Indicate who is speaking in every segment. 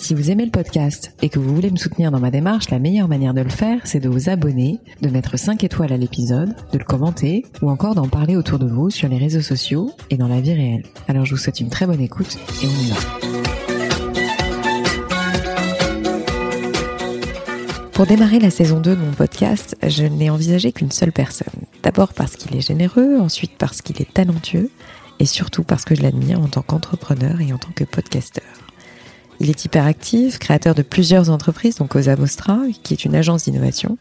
Speaker 1: Si vous aimez le podcast et que vous voulez me soutenir dans ma démarche, la meilleure manière de le faire, c'est de vous abonner, de mettre 5 étoiles à l'épisode, de le commenter ou encore d'en parler autour de vous sur les réseaux sociaux et dans la vie réelle. Alors je vous souhaite une très bonne écoute et on y va. Pour démarrer la saison 2 de mon podcast, je n'ai envisagé qu'une seule personne. D'abord parce qu'il est généreux, ensuite parce qu'il est talentueux et surtout parce que je l'admire en tant qu'entrepreneur et en tant que podcasteur. Il est hyperactif, créateur de plusieurs entreprises, donc Osa Vostra, qui est une agence d'innovation.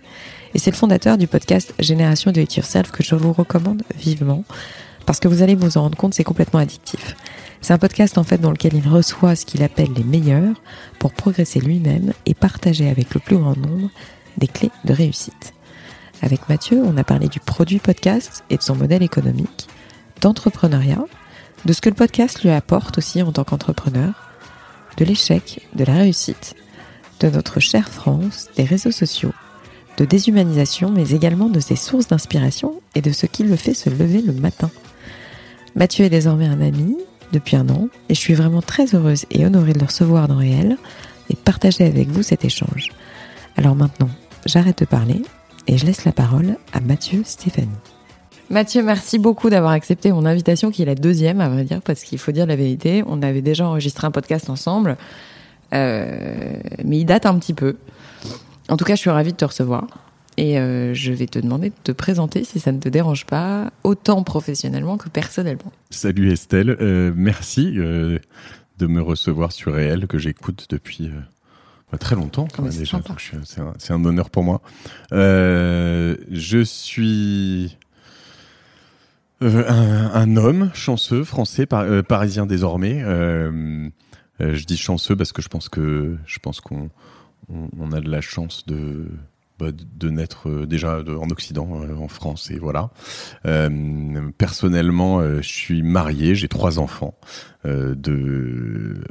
Speaker 1: Et c'est le fondateur du podcast Génération de It Yourself que je vous recommande vivement, parce que vous allez vous en rendre compte, c'est complètement addictif. C'est un podcast en fait dans lequel il reçoit ce qu'il appelle les meilleurs pour progresser lui-même et partager avec le plus grand nombre des clés de réussite. Avec Mathieu, on a parlé du produit podcast et de son modèle économique, d'entrepreneuriat, de ce que le podcast lui apporte aussi en tant qu'entrepreneur, de l'échec, de la réussite, de notre chère France, des réseaux sociaux, de déshumanisation, mais également de ses sources d'inspiration et de ce qui le fait se lever le matin. Mathieu est désormais un ami depuis un an et je suis vraiment très heureuse et honorée de le recevoir dans Réel et de partager avec vous cet échange. Alors maintenant, j'arrête de parler et je laisse la parole à Mathieu Stéphanie. Mathieu, merci beaucoup d'avoir accepté mon invitation, qui est la deuxième, à vrai dire, parce qu'il faut dire la vérité. On avait déjà enregistré un podcast ensemble, euh, mais il date un petit peu. En tout cas, je suis ravie de te recevoir. Et euh, je vais te demander de te présenter, si ça ne te dérange pas, autant professionnellement que personnellement.
Speaker 2: Salut Estelle, euh, merci de me recevoir sur Réel, que j'écoute depuis très longtemps quand même déjà. C'est un, un, honneur pour moi. je suis euh, un, homme chanceux, français, euh, parisien désormais. Euh, je dis chanceux parce que je pense que je pense qu'on on, on a de la chance de bah, de naître déjà en Occident, en France, et voilà. personnellement, je suis marié, j'ai trois enfants de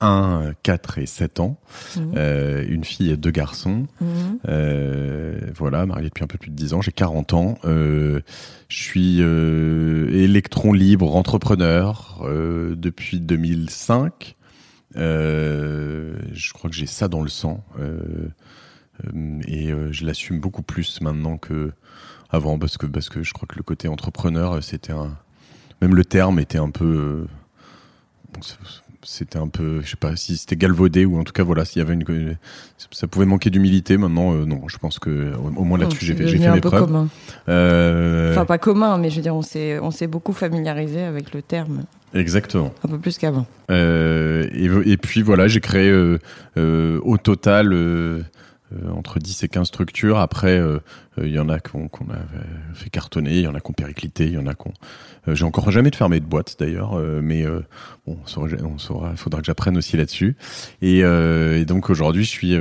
Speaker 2: 1, 4 et 7 ans, mmh. euh, une fille et deux garçons. Mmh. Euh, voilà, marié depuis un peu plus de 10 ans, j'ai 40 ans. Euh, je suis électron libre, entrepreneur depuis 2005. Euh, je crois que j'ai ça dans le sang et je l'assume beaucoup plus maintenant que avant parce que parce que je crois que le côté entrepreneur c'était un même le terme était un peu bon, c'était un peu, je sais pas si c'était galvaudé ou en tout cas voilà, s'il y avait une, ça pouvait manquer d'humilité. Maintenant, euh, non, je pense que au, moins là-dessus, j'ai fait, j'ai fait mes preuves. Commun.
Speaker 1: Euh... Enfin, pas commun, mais je veux dire, on s'est, on s'est beaucoup familiarisé avec le terme.
Speaker 2: Exactement.
Speaker 1: Un peu plus qu'avant.
Speaker 2: Euh, et, et, puis voilà, j'ai créé au total entre 10 et 15 structures. Après, il y en a qu'on a fait cartonner, il y en a qu'on périclité, il y en a qu'on euh, j'ai encore jamais de fermé de boîte d'ailleurs, euh, mais euh, bon, on saura, on faudra que j'apprenne aussi là-dessus. Et, et, donc aujourd'hui, je suis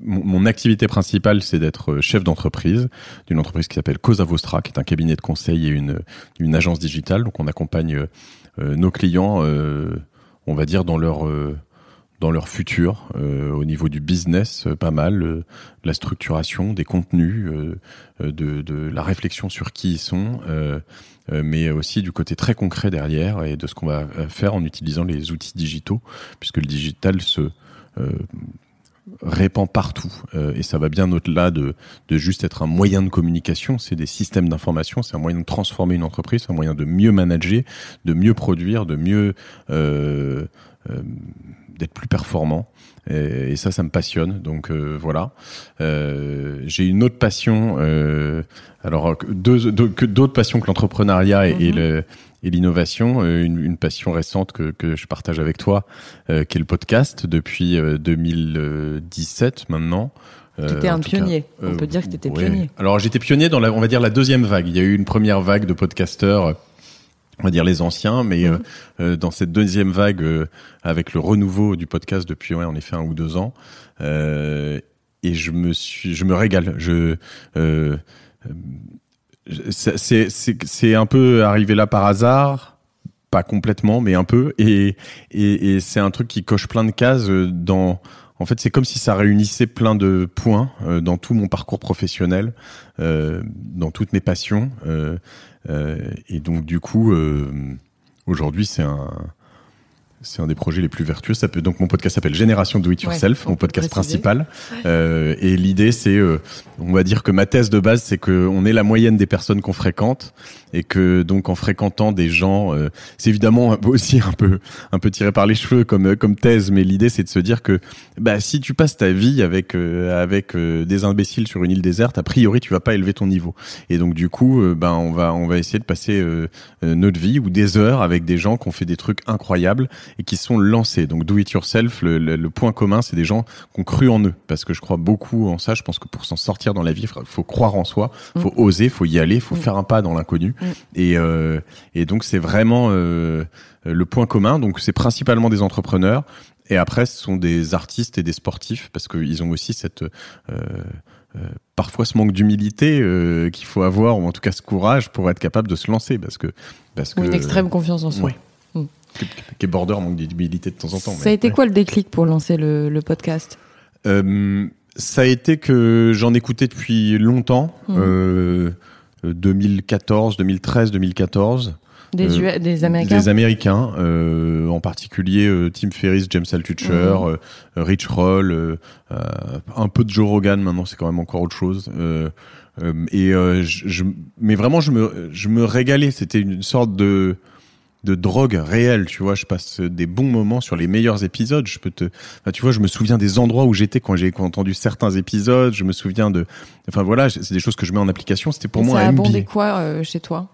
Speaker 2: mon, activité principale, c'est d'être chef d'entreprise d'une entreprise qui s'appelle Cosa Vostra, qui est un cabinet de conseil et une, une agence digitale. Donc on accompagne nos clients, on va dire, dans leur dans leur futur, euh, au niveau du business, pas mal, euh, la structuration des contenus, euh, de, de, la réflexion sur qui ils sont, euh, mais aussi du côté très concret derrière et de ce qu'on va euh, faire en utilisant les outils digitaux, puisque le digital se euh, répand partout. Et ça va bien au-delà de, de juste être un moyen de communication, c'est des systèmes d'information, c'est un moyen de transformer une entreprise, c'est un moyen de mieux manager, de mieux produire, de mieux euh, euh, d'être plus performant. Et, et, ça, ça me passionne. Donc euh, voilà. Euh, j'ai une autre passion. Euh, alors deux, deux, d'autres passions que l'entrepreneuriat et, le et l'innovation, euh, une, une, passion récente que, que je partage avec toi, euh, qui est le podcast depuis 2017 maintenant.
Speaker 1: Euh, tu étais un pionnier. Cas, On peut dire que tu étais ouais. pionnier.
Speaker 2: Alors j'étais pionnier dans la, on va dire la deuxième vague. Il y a eu une première vague de podcasteurs on va dire les anciens, mais mmh. euh, dans cette deuxième vague, euh, avec le renouveau du podcast depuis ouais, en effet un ou deux ans, euh, et je me suis, je me régale. Je c'est c'est un peu arrivé là par hasard pas complètement, mais un peu. Et, et, et c'est un truc qui coche plein de cases dans. En fait, c'est comme si ça réunissait plein de points euh, dans tout mon parcours professionnel, euh, dans toutes mes passions. Euh, et donc, du coup, aujourd'hui, c'est un c'est un des projets les plus vertueux. Ça peut donc mon podcast s'appelle Génération Do It Yourself, mon podcast principal. Euh, et l'idée, c'est, euh, on va dire que ma thèse de base, c'est que on est la moyenne des personnes qu'on fréquente et que donc en fréquentant des gens, euh, c'est évidemment aussi un peu un peu tiré par les cheveux comme comme thèse, mais l'idée, c'est de se dire que bah si tu passes ta vie avec euh, avec euh, des imbéciles sur une île déserte, a priori, tu vas pas élever ton niveau. Et donc du coup, ben on va on va essayer de passer notre vie ou des heures avec des gens qui ont fait des trucs incroyables et qui sont lancés. Donc do it yourself, le, le, point commun, c'est des gens qui ont cru en eux, parce que je crois beaucoup en ça. Je pense que pour s'en sortir dans la vie, il faut croire en soi, il faut mm. oser, faut y aller, faut mm. faire un pas dans l'inconnu. Mm. Et, euh, et donc c'est vraiment euh, le point commun. Donc c'est principalement des entrepreneurs. Et après, ce sont des artistes et des sportifs parce qu'ils ont aussi cette euh, euh, parfois ce manque d'humilité euh, qu'il faut avoir ou en tout cas ce courage pour être capable de se lancer parce que parce que
Speaker 1: une extrême confiance en soi.
Speaker 2: Qui est border manque d'humilité de temps en temps.
Speaker 1: Ça a été quoi le déclic pour lancer le, le podcast
Speaker 2: euh, Ça a été que j'en écoutais depuis longtemps, mmh. euh, 2014, 2013, 2014.
Speaker 1: Des, euh, des Américains
Speaker 2: Des Américains, euh, en particulier euh, Tim Ferriss, James Altucher, mmh. Rich Roll, un peu de Joe Rogan, maintenant c'est quand même encore autre chose. et je, mais vraiment, je me, je me régalais, c'était une sorte de de drogue réelle, tu vois. Je passe des bons moments sur les meilleurs épisodes. Je peux te, enfin, tu vois, je me souviens des endroits où j'étais quand j'ai entendu certains épisodes. Je me souviens de, enfin voilà, c'est des choses que je mets en application. C'était pour moi
Speaker 1: ça a abondé quoi euh, chez toi?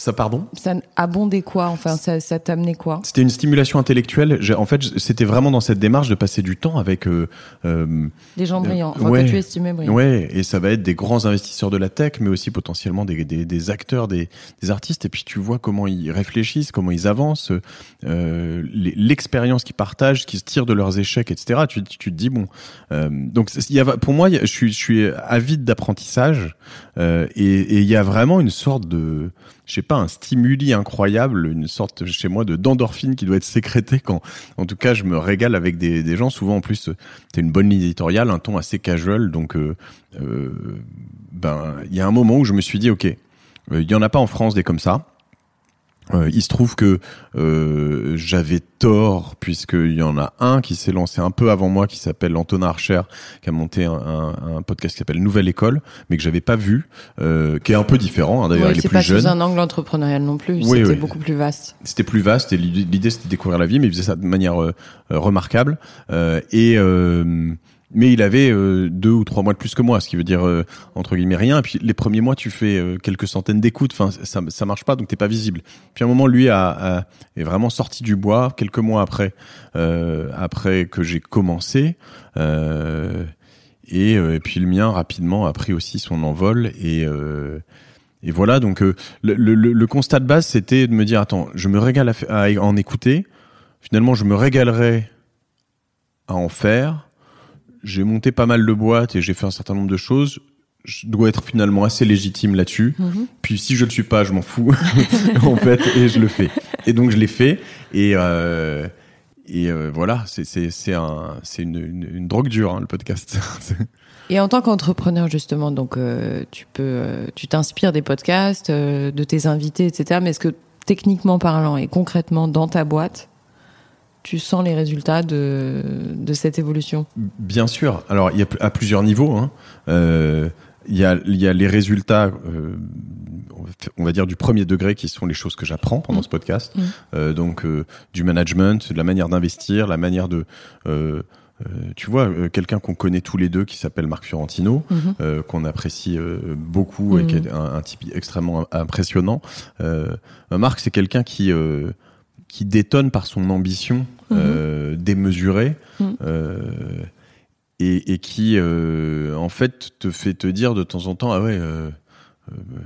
Speaker 2: Ça, pardon
Speaker 1: Ça abondait quoi Enfin, ça, ça t'amenait quoi
Speaker 2: C'était une stimulation intellectuelle. En fait, c'était vraiment dans cette démarche de passer du temps avec euh,
Speaker 1: euh des gens brillants, enfin, que tu estimais brillants.
Speaker 2: Ouais, et ça va être des grands investisseurs de la tech, mais aussi potentiellement des, des, des acteurs, des, des, artistes. Et puis tu vois comment ils réfléchissent, comment ils avancent, euh, l'expérience qu'ils partagent, qu'ils se tirent de leurs échecs, etc. Tu, tu te dis bon. Euh, donc il y a, pour moi, je suis, je suis avide d'apprentissage, euh, et il y a vraiment une sorte de je sais pas, un stimuli incroyable, une sorte chez moi de d'endorphine qui doit être sécrétée quand, en tout cas, je me régale avec des, gens. Souvent, en plus, c'est une bonne ligne éditoriale, un ton assez casual. Donc, euh, euh, ben, il y a un moment où je me suis dit, ok, euh, il y en a pas en France des comme ça. Euh, il se trouve que euh, j'avais tort puisqu'il y en a un qui s'est lancé un peu avant moi qui s'appelle Antonin Archer qui a monté un, un, podcast qui s'appelle Nouvelle École mais que j'avais pas vu euh, qui est un peu différent hein, d'ailleurs il est,
Speaker 1: plus
Speaker 2: pas
Speaker 1: jeune. un angle entrepreneurial non plus c'était beaucoup plus vaste.
Speaker 2: C'était plus vaste et l'idée c'était de découvrir la vie mais il faisait ça de manière euh, remarquable. Et mais il avait euh, deux ou trois mois de plus que moi, ce qui veut dire euh, entre guillemets rien. Et puis les premiers mois, tu fais euh, quelques centaines d'écoutes, enfin ça ça marche pas, donc t'es pas visible. Puis à un moment, lui a, est vraiment sorti du bois quelques mois après après que j'ai commencé. Et, et, puis le mien rapidement a pris aussi son envol et et voilà donc le, le, le, constat de base c'était de me dire attends je me régale à, à en écouter finalement je me régalerai à en faire j'ai monté pas mal de boîtes et j'ai fait un certain nombre de choses. Je dois être finalement assez légitime là-dessus. Mhm. Puis si je le suis pas, je m'en fous en fait et je le fais. Et donc je l'ai fait et euh, et euh, voilà, c'est c'est c'est un c'est une, une, une, drogue dure hein, le podcast.
Speaker 1: et en tant qu'entrepreneur justement, donc euh, tu peux euh, tu t'inspires des podcasts, euh, de tes invités, etc. Mais est-ce que techniquement parlant et concrètement dans ta boîte, tu sens les résultats de, de cette évolution?
Speaker 2: Bien sûr. Alors, il y a à plusieurs niveaux. Hein. Euh, il, y a, il y a les résultats, euh, on va dire du premier degré, qui sont les choses que j'apprends pendant mmh. ce podcast. Mmh. Euh, donc, du management, de la manière d'investir, la manière de euh, tu vois, quelqu'un qu'on connaît tous les deux qui s'appelle Marc Fiorentino, mmh. euh, qu'on apprécie beaucoup et qui est un, un, type extrêmement impressionnant. Marc, c'est quelqu'un qui qui détonne par son ambition mhm. euh, démesurée mhm. euh, et, et, qui euh, en fait te fait te dire de temps en temps ah ouais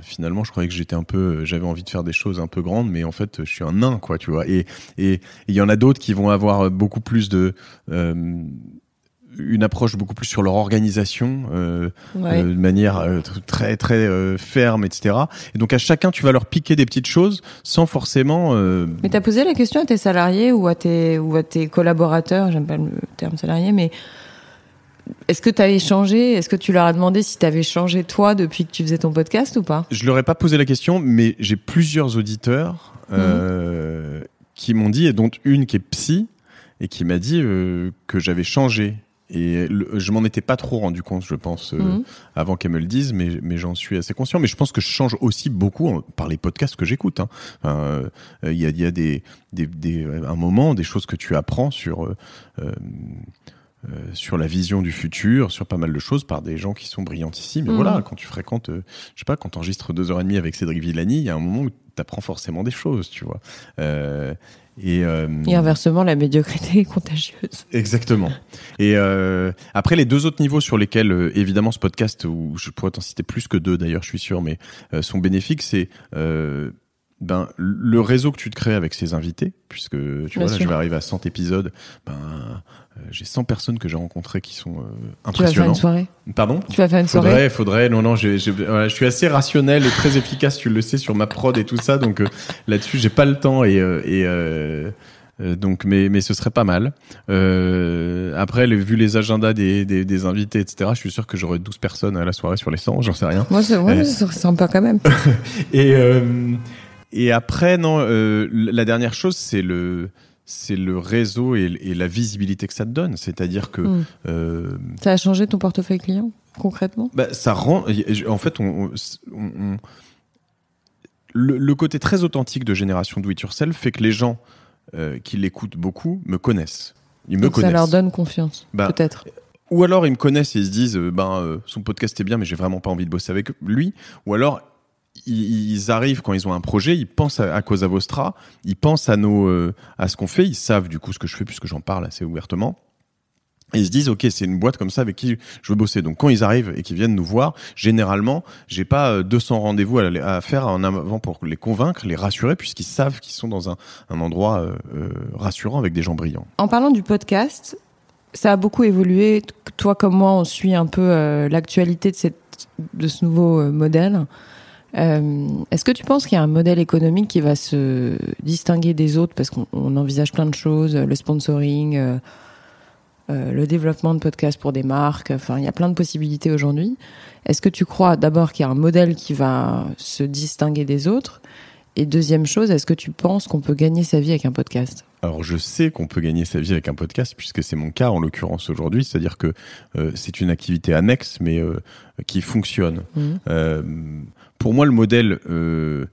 Speaker 2: finalement je croyais que j'étais un peu j'avais envie de faire des choses un peu grandes mais en fait je suis un nain quoi tu vois et et il y en a d'autres qui vont avoir beaucoup plus de une approche beaucoup plus sur leur organisation, euh, de manière très très ferme, etc. Et donc à chacun, tu vas leur piquer des petites choses sans forcément.
Speaker 1: Mais t'as posé la question à tes salariés ou à tes ou à tes collaborateurs, j'aime pas le terme salarié, mais est-ce que tu as échangé? Est-ce que tu leur as demandé si tu avais changé toi depuis que tu faisais ton podcast ou pas?
Speaker 2: Je leur ai pas posé la question, mais j'ai plusieurs auditeurs euh, qui m'ont dit, et dont une qui est psy, et qui m'a dit euh, que j'avais changé. Et je m'en étais pas trop rendu compte, je pense, euh, mhm. avant qu'elle me le dise, mais, mais j'en suis assez conscient. Mais je pense que je change aussi beaucoup par les podcasts que j'écoute. Hein. Il y, a, y a des, des, des, un moment, des choses que tu apprends sur euh, sur la vision du futur, sur pas mal de choses par des gens qui sont brillantissimes. Mais mm. voilà, quand tu fréquentes, euh, je sais pas, quand tu enregistres deux heures et demie avec Cédric Villani, il y a un moment où tu apprends forcément des choses, tu vois.
Speaker 1: Euh, et, et, inversement, la médiocrité est contagieuse.
Speaker 2: Exactement. Et après, les deux autres niveaux sur lesquels, évidemment, ce podcast, où je pourrais t'en citer plus que deux d'ailleurs, je suis sûr, mais sont bénéfiques, c'est ben, le réseau que tu te crées avec ces invités, puisque tu vois, là, je vais arriver à 100 épisodes, ben, euh, j'ai 100 personnes que j'ai rencontrées qui sont impressionnantes. Tu vas faire
Speaker 1: une soirée
Speaker 2: Pardon?
Speaker 1: Tu vas faire une
Speaker 2: soirée
Speaker 1: Faudrait,
Speaker 2: faudrait. Non, non, je suis assez rationnel et très efficace, tu le sais, sur ma prod et tout ça. Donc euh, là-dessus, j'ai pas le temps et, euh, et donc, mais, mais ce serait pas mal. après, vu les agendas des, des, des, invités, etc., je suis sûr que j'aurai 12 personnes à la soirée sur les 100, j'en sais rien.
Speaker 1: Moi, c'est ouais, sympa quand même.
Speaker 2: et, et après, non, la dernière chose, c'est le c'est le réseau et, la visibilité que ça te donne. C'est-à-dire que. Hmm.
Speaker 1: Euh, ça a changé ton portefeuille client, concrètement?
Speaker 2: Bah, Ça rend. En fait, on, le, côté très authentique de Génération Do It Yourself fait que les gens euh, qui l'écoutent beaucoup me connaissent. Ils me connaissent. Ça
Speaker 1: leur donne confiance, bah, peut-être.
Speaker 2: Ou alors ils me connaissent et ils se disent, euh, ben, son podcast est bien, mais j'ai vraiment pas envie de bosser avec lui. Ou alors ils arrivent quand ils ont un projet, ils pensent à, Cosa Vostra, ils pensent à nos, euh, à ce qu'on fait, ils savent du coup ce que je fais puisque j'en parle assez ouvertement. Et ils se disent, ok, c'est une boîte comme ça avec qui je veux bosser. Donc quand ils arrivent et qu'ils viennent nous voir, généralement, j'ai pas 200 euh, rendez-vous à, faire en avant pour les convaincre, les rassurer, puisqu'ils savent qu'ils sont dans un, endroit euh, rassurant avec des gens brillants.
Speaker 1: En parlant du podcast, ça a beaucoup évolué. Toi comme moi, on suit un peu l'actualité de, de ce nouveau modèle. Euh, est-ce que tu penses qu'il y a un modèle économique qui va se distinguer des autres parce qu'on envisage plein de choses, le sponsoring, euh, euh, le développement de podcasts pour des marques, enfin il y a plein de possibilités aujourd'hui. Est-ce que tu crois d'abord qu'il y a un modèle qui va se distinguer des autres? Et deuxième chose, est-ce que tu penses qu'on peut gagner sa vie avec un podcast?
Speaker 2: Alors je sais qu'on peut gagner sa vie avec un podcast puisque c'est mon cas en l'occurrence aujourd'hui, c'est-à-dire que c'est une activité annexe mais qui fonctionne. Mmh pour moi, le modèle. Euh,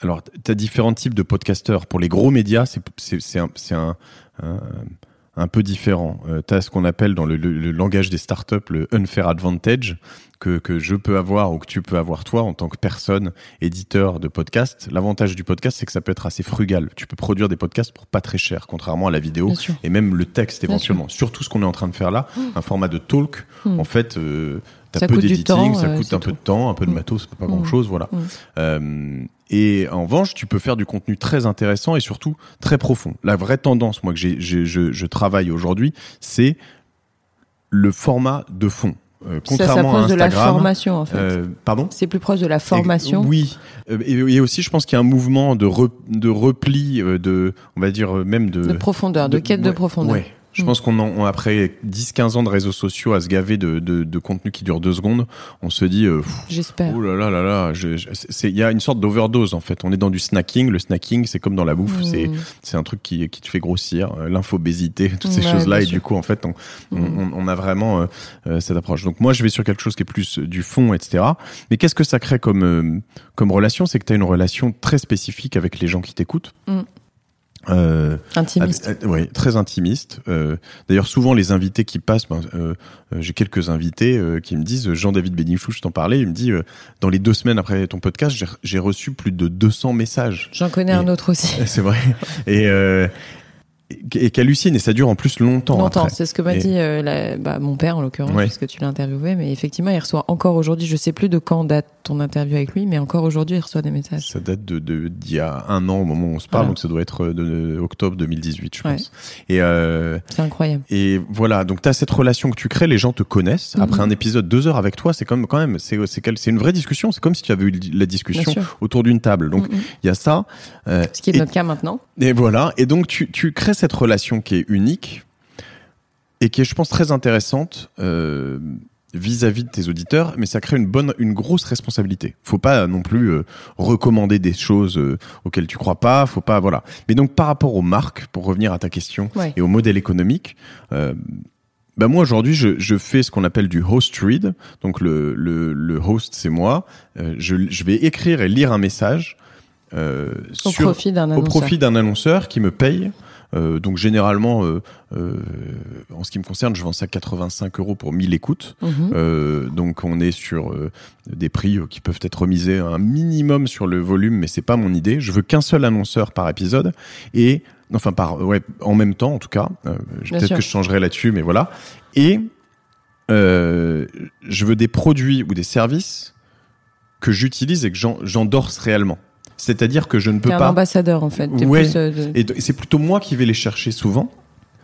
Speaker 2: alors, tu as différents types de podcasteurs. Pour les gros médias, c'est un, un, un, un, peu différent. Euh, tu as ce qu'on appelle dans le, le, langage des startups le unfair advantage que, que je peux avoir ou que tu peux avoir toi en tant que personne éditeur de podcast. L'avantage du podcast, c'est que ça peut être assez frugal. Tu peux produire des podcasts pour pas très cher, contrairement à la vidéo et même le texte éventuellement. Surtout ce qu'on est en train de faire là, mmh. un format de talk. Mmh. En fait, euh, T'as peu d'éditing, ça coûte un peu de temps, un peu de mm. matos, pas grand chose, voilà. Mm. Euh, et en revanche, tu peux faire du contenu très intéressant et surtout très profond. La vraie tendance, moi que j'ai, je, je travaille aujourd'hui, c'est le format de fond. Euh, contrairement à Instagram, de la
Speaker 1: formation en fait.
Speaker 2: Euh, pardon?
Speaker 1: C'est plus proche de la formation.
Speaker 2: oui. Euh, et, aussi, je pense qu'il y a un mouvement de, de repli, de, on va dire même de,
Speaker 1: de profondeur, de, quête de profondeur. Ouais,
Speaker 2: je pense qu'on en, après 10-15 ans de réseaux sociaux à se gaver de, de, de contenu qui dure deux secondes, on se dit, euh,
Speaker 1: j'espère.
Speaker 2: Oh là là là là, il y a une sorte d'overdose en fait. On est dans du snacking. Le snacking, c'est comme dans la bouffe, c'est mmh. c'est un truc qui, qui te fait grossir, euh, l'infobésité, toutes ces choses-là. Et du coup, en fait, on, on, mmh. on, a vraiment euh, cette approche. Donc moi, je vais sur quelque chose qui est plus du fond, etc. Mais qu'est-ce que ça crée comme comme relation? C'est que tu as une relation très spécifique avec les gens qui t'écoutent.
Speaker 1: Mmh. Euh, intimiste.
Speaker 2: Euh, oui, très intimiste. Euh, D'ailleurs, souvent les invités qui passent, ben, euh, j'ai quelques invités qui me disent, Jean-David Bénichou, je t'en parlais, il me dit, dans les deux semaines après ton podcast, j'ai reçu plus de 200 messages.
Speaker 1: J'en connais un autre aussi.
Speaker 2: C'est vrai. Et, et qu'hallucine et ça dure en plus longtemps.
Speaker 1: Longtemps, c'est ce que m'a dit bah, mon père en l'occurrence, puisque tu l'as interviewé, mais effectivement, il reçoit encore aujourd'hui, je sais plus de quand date ton interview avec lui, mais encore aujourd'hui, il reçoit des messages.
Speaker 2: Ça date de d'il y a un an au moment où on se parle, donc ça doit être de, octobre 2018, je pense.
Speaker 1: Et euh, c'est incroyable.
Speaker 2: Et voilà, donc tu as cette relation que tu crées, les gens te connaissent. Mm-hmm. Après un épisode deux heures avec toi, c'est comme quand même, c'est c'est une vraie discussion. C'est comme si tu avais eu la discussion autour d'une table. Donc mm-hmm. il y a ça.
Speaker 1: Euh, Ce qui est notre cas maintenant.
Speaker 2: Et voilà. Et donc tu tu crées cette relation qui est unique et qui est, je pense, très intéressante. Euh, vis-à-vis de tes auditeurs, mais ça crée une bonne, une grosse responsabilité. Faut pas non plus euh, recommander des choses euh, auxquelles tu crois pas. Faut pas, voilà. Mais donc par rapport aux marques, pour revenir à ta question et au modèle économique, euh, bah moi aujourd'hui je, je, fais ce qu'on appelle du host read. Donc le, le, le host c'est moi. Euh, je, je, vais écrire et lire un message
Speaker 1: au profit d'un annonceur.
Speaker 2: annonceur qui me paye euh, donc généralement, euh, euh, en ce qui me concerne, je vends ça 85 euros pour 1000 écoutes. Mhm. donc on est sur des prix qui peuvent être remisés un minimum sur le volume, mais c'est pas mon idée. Je veux qu'un seul annonceur par épisode et enfin par ouais en même temps en tout cas. Peut-être que je changerai là-dessus, mais voilà. Et je veux des produits ou des services que j'utilise et que j'endorse réellement. C'est-à-dire que je ne peux
Speaker 1: es
Speaker 2: pas.
Speaker 1: un ambassadeur en fait.
Speaker 2: Ouais. Euh, et c'est plutôt moi qui vais les chercher souvent.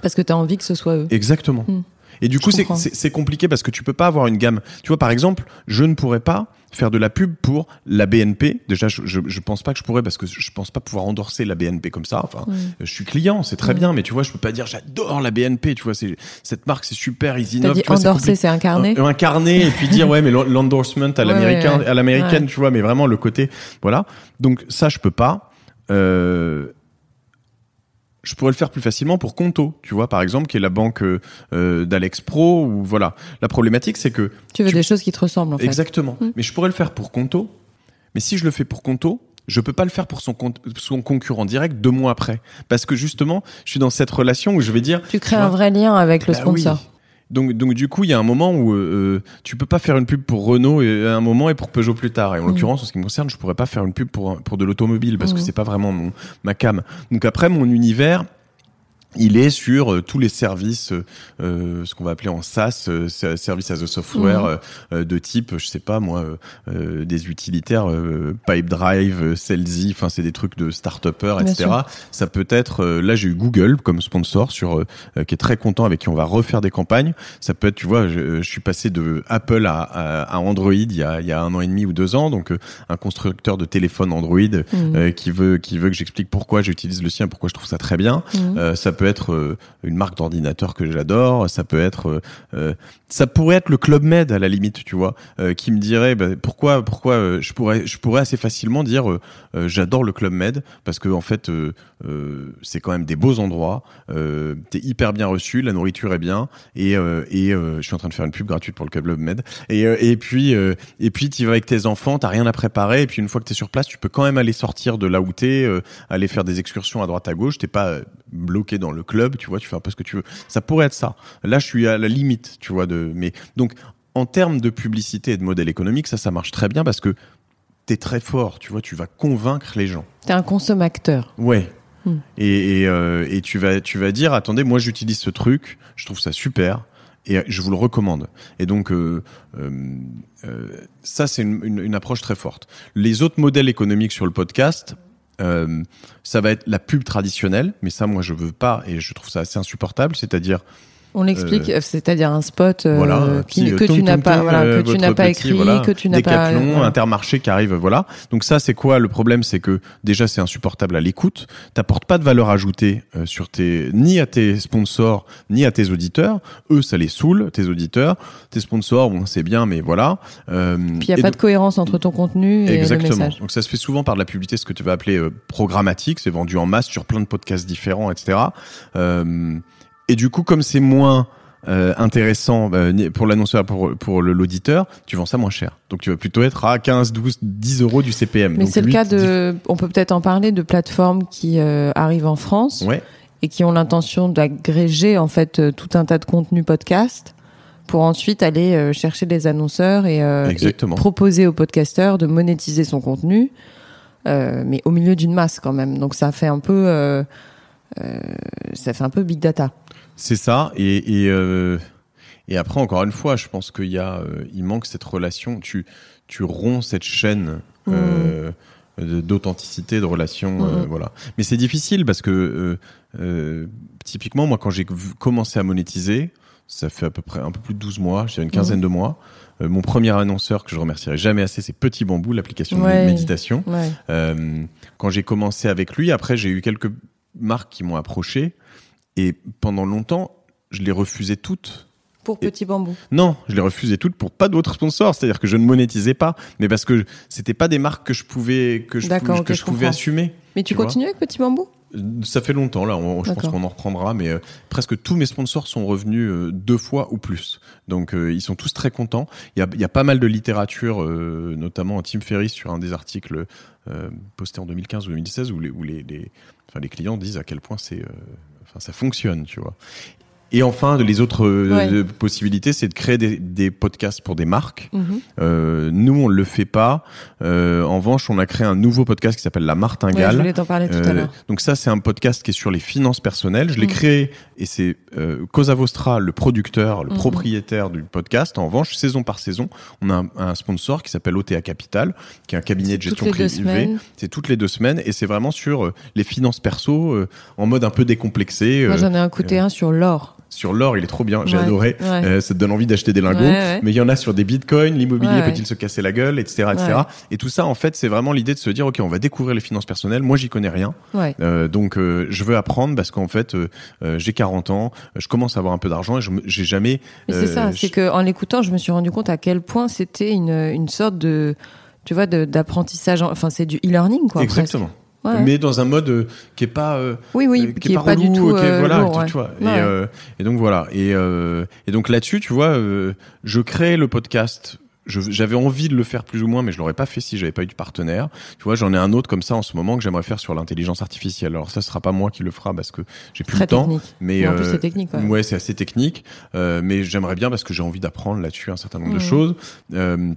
Speaker 1: Parce que tu as envie que ce soit eux.
Speaker 2: Exactement. Hmm. Et du coup, c'est compliqué parce que tu peux pas avoir une gamme. Tu vois, par exemple, je ne pourrais pas faire de la pub pour la BNP. Déjà, je, je, pense pas que je pourrais parce que je pense pas pouvoir endorser la BNP comme ça. Enfin, je suis client, c'est très bien, mais tu vois, je peux pas dire j'adore la BNP. Tu vois, c'est cette marque, c'est super, ils innovent.
Speaker 1: Dit endorser, c'est incarné.
Speaker 2: Euh, incarné et puis dire ouais, mais l'endorsement à l'américain, à l'américaine, tu vois, mais vraiment le côté, voilà. Donc ça, je peux pas. Euh, je pourrais le faire plus facilement pour Conto, tu vois, par exemple, qui est la banque euh, d'Alex Pro ou voilà. La problématique, c'est que
Speaker 1: tu veux des choses qui te ressemblent, en fait.
Speaker 2: Exactement. Mmh. Mais je pourrais le faire pour Conto. Mais si je le fais pour Conto, je peux pas le faire pour son, son concurrent direct deux mois après, parce que justement, je suis dans cette relation où je vais dire.
Speaker 1: Tu crées un vrai lien avec le bah sponsor.
Speaker 2: Donc, donc du coup, il y a un moment où euh, euh, tu peux pas faire une pub pour Renault et, à un moment et pour Peugeot plus tard. Et en mmh. l'occurrence, en ce qui me concerne, je pourrais pas faire une pub pour pour de l'automobile parce que mmh. c'est pas vraiment mon ma cam. Donc après, mon univers, il est sur euh, tous les services, euh, ce qu'on va appeler en SaaS, euh, service as a software, mhm. euh, de type, je sais pas moi, des utilitaires, Pipedrive, Salesy, enfin c'est des trucs de start-upper, etc. Ça peut être, là j'ai eu Google comme sponsor sur, qui est très content avec qui on va refaire des campagnes. Ça peut être, tu vois, je, je suis passé de Apple à, à, Android il y, a, il y a un an et demi ou deux ans, donc un constructeur de téléphone Android mhm. qui veut qui veut que j'explique pourquoi j'utilise le sien, pourquoi je trouve ça très bien. Mhm. ça peut être euh, une marque d'ordinateur que j'adore, ça peut être, euh, euh, ça pourrait être le Club Med à la limite, tu vois, qui me dirait bah, pourquoi, pourquoi je pourrais, je pourrais assez facilement dire j'adore le Club Med parce que en fait c'est quand même des beaux endroits, t'es hyper bien reçu, la nourriture est bien et et je suis en train de faire une pub gratuite pour le Club Med et et puis et puis tu vas avec tes enfants, t'as rien à préparer et puis une fois que t'es sur place, tu peux quand même aller sortir de là où t'es, aller faire des excursions à droite à gauche, t'es pas bloqué dans le club, tu vois, tu fais un peu ce que tu veux. Ça pourrait être ça. Là, je suis à la limite, tu vois, de, mais donc, en termes de publicité et de modèle économique, ça, ça marche très bien parce que t'es très fort, tu vois, tu vas convaincre les gens.
Speaker 1: T'es un consommateur.
Speaker 2: Ouais. Hmm. Et, et, euh, et, tu vas tu vas dire attendez moi j'utilise ce truc je trouve ça super et je vous le recommande et donc euh, euh, euh ça c'est une, une, une, approche très forte les autres modèles économiques sur le podcast euh, ça va être la pub traditionnelle, mais ça, moi, je veux pas et je trouve ça assez insupportable. C'est-à-dire,
Speaker 1: on l'explique, euh, c'est-à-dire un spot euh, qui, que, tu n'as pas, voilà, que tu n'as pas écrit, que tu n'as pas.
Speaker 2: Décathlon, Intermarché qui arrive, voilà. Donc ça, c'est quoi le problème? C'est que déjà, c'est insupportable à l'écoute. T'apportes pas de valeur ajoutée euh, sur tes, ni à tes sponsors, ni à tes auditeurs. Eux, ça les saoule, tes auditeurs. Tes sponsors, bon, c'est bien, mais voilà.
Speaker 1: Euh, Puis il y a pas de cohérence entre ton contenu et exactement. le message.
Speaker 2: Donc ça se fait souvent par de la publicité, ce que tu vas appeler programmatique. C'est vendu en masse sur plein de podcasts différents, etc. Euh, et du coup, comme c'est moins euh, intéressant euh, pour l'annonceur pour pour l'auditeur, tu vends ça moins cher. Donc tu vas plutôt être à 15, 12, 10 euros du CPM.
Speaker 1: Mais c'est le cas de, on peut peut-être en parler de plateformes qui euh, arrivent en France
Speaker 2: ouais.
Speaker 1: et qui ont l'intention d'agréger en fait euh, tout un tas de contenus podcast pour ensuite aller chercher des annonceurs et, et, proposer aux podcasteurs de monétiser son contenu, mais au milieu d'une masse quand même. Donc ça fait un peu ça fait un peu big data.
Speaker 2: C'est ça. Et, et, euh, et après, encore une fois, je pense qu'il y a, euh, il manque cette relation. Tu, tu romps cette chaîne. Euh, d'authenticité de relation euh,
Speaker 1: Mhm.
Speaker 2: voilà mais c'est difficile parce que euh, euh, typiquement moi quand j'ai commencé à monétiser ça fait à peu près un peu plus de 12 mois j'ai une quinzaine de mois mon premier annonceur que je remercierai jamais assez c'est Petit Bambou l'application de méditation
Speaker 1: Ouais.
Speaker 2: quand j'ai commencé avec lui, après j'ai eu quelques marques qui m'ont approché et pendant longtemps, je les refusais toutes.
Speaker 1: Pour
Speaker 2: Et-
Speaker 1: Petit Bambou.
Speaker 2: Non, je les refusais toutes pour pas d'autres sponsors, c'est-à-dire que je ne monétisais pas, mais parce que c'était pas des marques que je pouvais que je, pouvais-
Speaker 1: ok,
Speaker 2: que
Speaker 1: je
Speaker 2: je pouvais
Speaker 1: comprends.
Speaker 2: assumer.
Speaker 1: Mais tu,
Speaker 2: Tu
Speaker 1: continues avec Petit Bambou?
Speaker 2: Ça fait longtemps là, on- je pense qu'on en reprendra, mais euh, presque tous mes sponsors sont revenus euh, deux fois ou plus. Donc euh, ils sont tous très contents. Il y a, il y a pas mal de littérature, notamment Tim Ferriss sur un des articles postés en 2015 ou 2016 où les, où les, les, enfin, les clients disent à quel point c'est, ça fonctionne, tu vois. Et enfin, les autres euh,
Speaker 1: Ouais.
Speaker 2: possibilités, c'est de créer des, des podcasts pour des marques.
Speaker 1: Mhm.
Speaker 2: Euh, nous, on le fait pas. Euh, en revanche, on a créé un nouveau podcast qui s'appelle La
Speaker 1: Ouais,
Speaker 2: Martingale.
Speaker 1: je voulais t'en parler tout à
Speaker 2: Euh,
Speaker 1: l'heure.
Speaker 2: donc ça, c'est un podcast qui est sur les finances personnelles. Je l'ai
Speaker 1: Mm.
Speaker 2: créé et c'est Cosa Vostra, le producteur, le
Speaker 1: Mhm.
Speaker 2: propriétaire du podcast. En revanche, saison par saison, on a un, un sponsor qui s'appelle OTA Capital, qui est un cabinet de gestion privée. C'est toutes les deux semaines et c'est vraiment sur les finances perso en mode un peu décomplexé.
Speaker 1: Moi, j'en ai écouté un sur l'or.
Speaker 2: Sur l'or, il est trop bien. J'ai
Speaker 1: Ouais,
Speaker 2: adoré.
Speaker 1: ouais.
Speaker 2: Euh, ça te donne envie d'acheter des lingots.
Speaker 1: Ouais.
Speaker 2: Mais il y en a sur des bitcoins, l'immobilier peut-il se casser la gueule, etc., etc. Et tout ça, en fait, c'est vraiment l'idée de se dire, ok, on va découvrir les finances personnelles. Moi, j'y connais rien. Euh, donc euh, je veux apprendre parce qu'en fait j'ai 40 ans, je commence à avoir un peu d'argent et je j'ai jamais.
Speaker 1: Mais c'est ça, c'est que en l'écoutant, je me suis rendu compte à quel point c'était une, une sorte de, tu vois, d'apprentissage. en- Enfin, c'est du e-learning, quoi.
Speaker 2: Exactement.
Speaker 1: presque. Ouais.
Speaker 2: Mais dans un mode euh, qui est pas euh,
Speaker 1: oui, oui,
Speaker 2: euh,
Speaker 1: qui, est pas, du
Speaker 2: relou,
Speaker 1: tout.
Speaker 2: ok,
Speaker 1: euh,
Speaker 2: voilà,
Speaker 1: lourd,
Speaker 2: tu,
Speaker 1: ouais.
Speaker 2: tu vois.
Speaker 1: Ouais.
Speaker 2: Et, et donc voilà. Et, euh, et donc là-dessus, tu vois, je crée le podcast. J'avais envie de le faire plus ou moins, mais je l'aurais pas fait si j'avais pas eu de partenaire. Tu vois, j'en ai un autre comme ça en ce moment que j'aimerais faire sur l'intelligence artificielle. Alors ça, ce sera pas moi qui le fera parce que j'ai plus
Speaker 1: Très
Speaker 2: le temps.
Speaker 1: technique.
Speaker 2: Mais
Speaker 1: Mais en plus, c'est technique. Ouais.
Speaker 2: Ouais, c'est assez technique, euh, mais j'aimerais bien parce que j'ai envie d'apprendre là-dessus un certain nombre de
Speaker 1: Mhm.
Speaker 2: choses. Euh,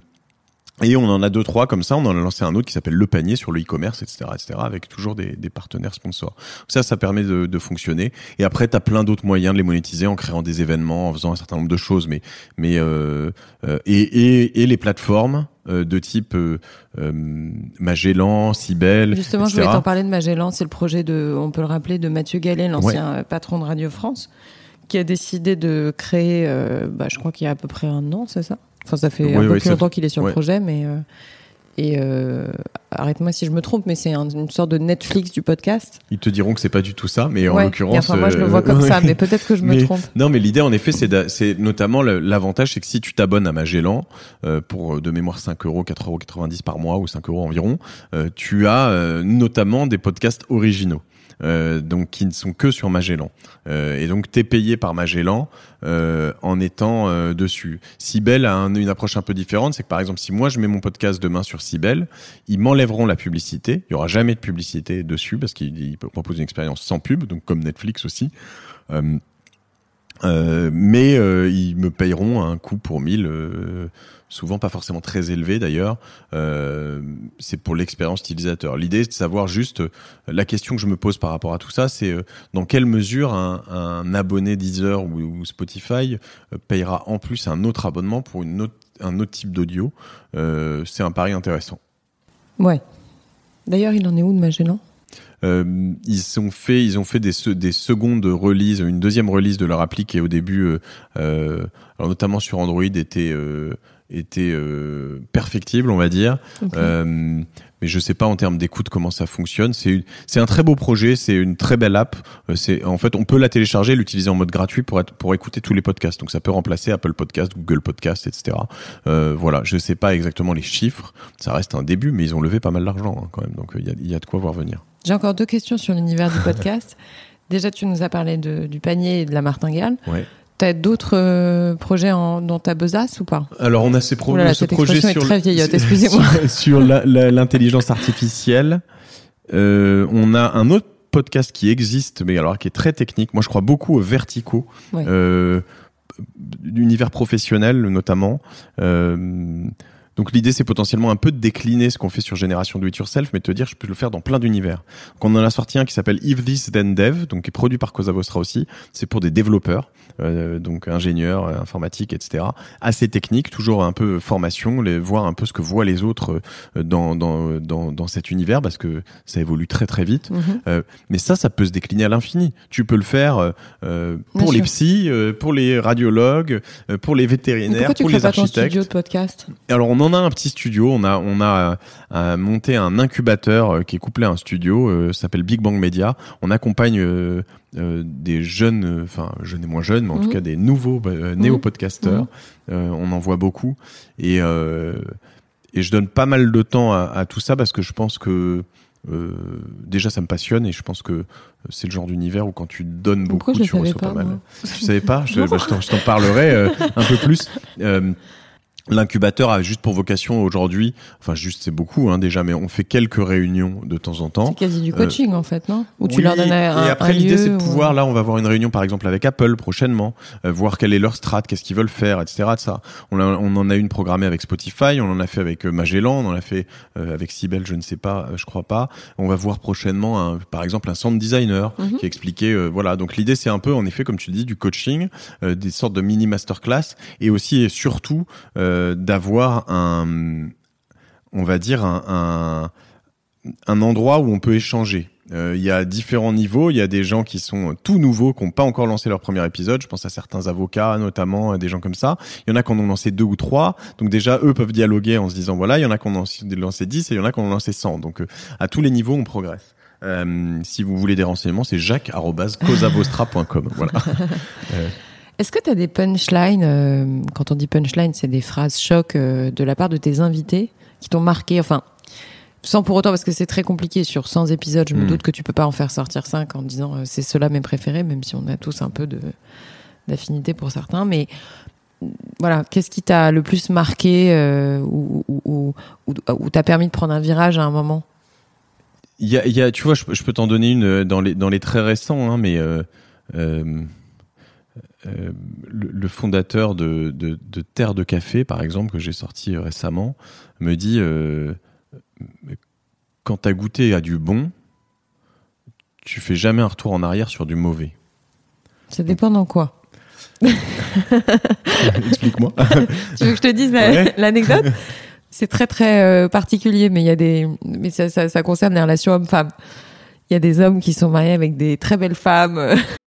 Speaker 2: et on en a deux, trois comme ça. On en a lancé un autre qui s'appelle Le Panier sur le e-commerce, etc., etc., avec toujours des, des partenaires sponsors. Ça, ça permet de, de fonctionner. Et après, tu as plein d'autres moyens de les monétiser en créant des événements, en faisant un certain nombre de choses. Mais, mais euh, euh, et, et, et les plateformes euh, de type euh, euh, Magellan, Cybelle,
Speaker 1: Justement, je voulais t'en parler de Magellan. C'est le projet de, on peut le rappeler, de Mathieu Gallet, l'ancien patron de Radio France, qui a décidé de créer, bah, je crois qu'il y a à peu près un an, c'est ça? Enfin, ça fait
Speaker 2: Oui,
Speaker 1: un peu
Speaker 2: oui,
Speaker 1: plus longtemps qu'il est sur le projet, mais. euh, et euh, arrête-moi si je me trompe, mais c'est un- une sorte de Netflix du podcast.
Speaker 2: Ils te diront que c'est pas du tout ça, mais en
Speaker 1: Ouais.
Speaker 2: l'occurrence,
Speaker 1: Enfin, moi, je le
Speaker 2: euh,
Speaker 1: vois comme ça, mais peut-être que je me
Speaker 2: Mais-
Speaker 1: trompe.
Speaker 2: Non, mais l'idée, en effet, c'est notamment l'avantage, c'est que si tu t'abonnes à Magellan euh, pour euh, de mémoire 5 euros, 4,90 euros par mois ou 5 euros environ, euh, tu as euh, notamment des podcasts originaux. Euh, donc qui ne sont que sur Magellan. Euh, et donc t'es payé par Magellan euh, en étant dessus. Cybelle a un- une approche un peu différente, c'est que par exemple si moi je mets mon podcast demain sur Cybelle, ils m'enlèveront la publicité. Il y aura jamais de publicité dessus parce qu'ils ils proposent une expérience sans pub, donc comme Netflix aussi. Euh, mais euh, ils me payeront un coût pour 1000, euh, souvent pas forcément très élevé d'ailleurs. Euh, c'est pour l'expérience utilisateur. L'idée, c'est de savoir juste euh, la question que je me pose par rapport à tout ça, c'est dans quelle mesure un, un abonné Deezer ou, ou Spotify payera en plus un autre abonnement pour une autre, un autre type d'audio. C'est un pari intéressant.
Speaker 1: Ouais. D'ailleurs, il en est où de Magellan?
Speaker 2: Euh, ils ont fait, ils ont fait des, des secondes releases, une deuxième release de leur appli qui est au début, euh, euh, alors notamment sur Android, était euh, était euh, perfectible, on va dire. Mais je sais pas en termes d'écoute comment ça fonctionne. C'est un très beau projet, c'est une très belle app. Euh, C'est en fait on peut la télécharger, l'utiliser en mode gratuit pour être, pour écouter tous les podcasts. Donc ça peut remplacer Apple Podcast, Google Podcast, etc. Euh, voilà, je sais pas exactement les chiffres. Ça reste un début, mais ils ont levé pas mal d'argent hein, quand même. Donc il y a, y a de quoi voir venir.
Speaker 1: J'ai encore deux questions sur l'univers du podcast. Déjà, tu nous as parlé de- du panier et de la martingale.
Speaker 2: Ouais.
Speaker 1: T'as d'autres euh, projets en, dans ta besace ou pas?
Speaker 2: Alors on a ces pro-
Speaker 1: Oh là là,
Speaker 2: ce projet sur
Speaker 1: très vieillotte,
Speaker 2: sur-
Speaker 1: excusez-moi.
Speaker 2: sur, sur la- la- l'intelligence artificielle. Euh, on a un autre podcast qui existe, mais alors qui est très technique. Moi, je crois beaucoup aux verticaux,
Speaker 1: Ouais.
Speaker 2: euh, l'univers professionnel notamment. Donc l'idée c'est potentiellement un peu de décliner ce qu'on fait sur Génération Do It Yourself, mais de te dire je peux le faire dans plein d'univers. Donc on en a sorti un qui s'appelle If This Then Dev, donc qui est produit par Cosa Vostra aussi. C'est pour des développeurs, euh, donc ingénieurs, euh, informatiques, etc. Assez technique, toujours un peu formation, les, voir un peu ce que voient les autres euh, dans, dans, dans, dans cet univers, parce que ça évolue très très vite.
Speaker 1: Mhm.
Speaker 2: Euh, mais ça, ça peut se décliner à l'infini. Tu peux le faire euh, pour
Speaker 1: Bien
Speaker 2: les
Speaker 1: sûr.
Speaker 2: psys, pour les radiologues, pour les vétérinaires,
Speaker 1: Pourquoi tu
Speaker 2: pour
Speaker 1: crées
Speaker 2: les
Speaker 1: pas ton
Speaker 2: architectes.
Speaker 1: studio de podcast?
Speaker 2: Alors on en a un petit studio, on a on a euh, monté un incubateur euh, qui est couplé à un studio, euh, ça s'appelle Big Bang Media. On accompagne euh, euh, des jeunes, euh, enfin jeunes et moins jeunes, mais en
Speaker 1: Mhm.
Speaker 2: tout cas des nouveaux euh, néo-podcasteurs. Euh, on en voit beaucoup et euh, et je donne pas mal de temps à, à tout ça parce que je pense que euh, déjà ça me passionne et je pense que c'est le genre d'univers où quand tu donnes beaucoup,
Speaker 1: Pourquoi
Speaker 2: tu reçois
Speaker 1: pas,
Speaker 2: pas, mal. Je savais pas, je, bah, je t'en- je t'en parlerai euh, un peu plus. Euh, L'incubateur a juste pour vocation aujourd'hui, enfin juste c'est beaucoup hein, déjà, mais on fait quelques réunions de temps en temps.
Speaker 1: C'est quasi du coaching en fait, non? Ou tu
Speaker 2: Oui,
Speaker 1: leur donnes un,
Speaker 2: Et après l'idée c'est de
Speaker 1: ou-
Speaker 2: pouvoir, là on va avoir une réunion par exemple avec Apple prochainement, euh, voir quelle est leur strat, qu'est-ce qu'ils veulent faire, etc. De ça. On, a- on en a une programmée avec Spotify, on en a fait avec euh, Magellan, on en a fait euh, avec Sibel, je ne sais pas, euh, je crois pas. On va voir prochainement un- par exemple un sound designer
Speaker 1: Mhm.
Speaker 2: qui expliquait, euh, voilà. Donc l'idée c'est un peu en effet comme tu dis du coaching, euh, des sortes de mini masterclass et aussi et surtout euh, d'avoir un, on va dire un, un un endroit où on peut échanger. Euh, Il y a différents niveaux. Il y a des gens qui sont tout nouveaux, qui n'ont pas encore lancé leur premier épisode. Je pense à certains avocats, notamment, euh, des gens comme ça. Il y en a qui en ont lancé deux ou trois. Donc déjà, eux peuvent dialoguer en se disant, voilà, il y en a qui en ont lancé 10 et il y en a qui en ont lancé 100. Donc euh, à tous les niveaux, on progresse. Euh, si vous voulez des renseignements, c'est jacques.cosavostra.com. Voilà.
Speaker 1: Est-ce que tu as des punchlines euh, Quand on dit punchline, c'est des phrases choc euh, de la part de tes invités qui t'ont marqué. Enfin, sans pour autant, parce que c'est très compliqué sur 100 épisodes. Je me
Speaker 2: Mm.
Speaker 1: doute que tu peux pas en faire sortir 5 en disant euh, c'est ceux-là mes préférés, même si on a tous un peu de d'affinité pour certains. Mais voilà, qu'est-ce qui t'a le plus marqué euh, ou, ou, ou, ou, ou t'a permis de prendre un virage à un moment?
Speaker 2: Il y a, il y a, tu vois, je, peux- je peux t'en donner une dans les dans les très récents, hein, mais euh, euh, le, le fondateur de, de, de Terre de Café, par exemple, que j'ai sorti euh, récemment, me dit euh, quand t'as goûté à du bon, tu fais jamais un retour en arrière sur du mauvais.
Speaker 1: Ça dépend dans quoi
Speaker 2: Explique-moi.
Speaker 1: Tu veux que je te dise la-
Speaker 2: Ouais.
Speaker 1: l'anecdote? C'est très très euh, particulier, mais il y a des, mais ça, ça, ça concerne les relations hommes-femmes. Il y a des hommes qui sont mariés avec des très belles femmes.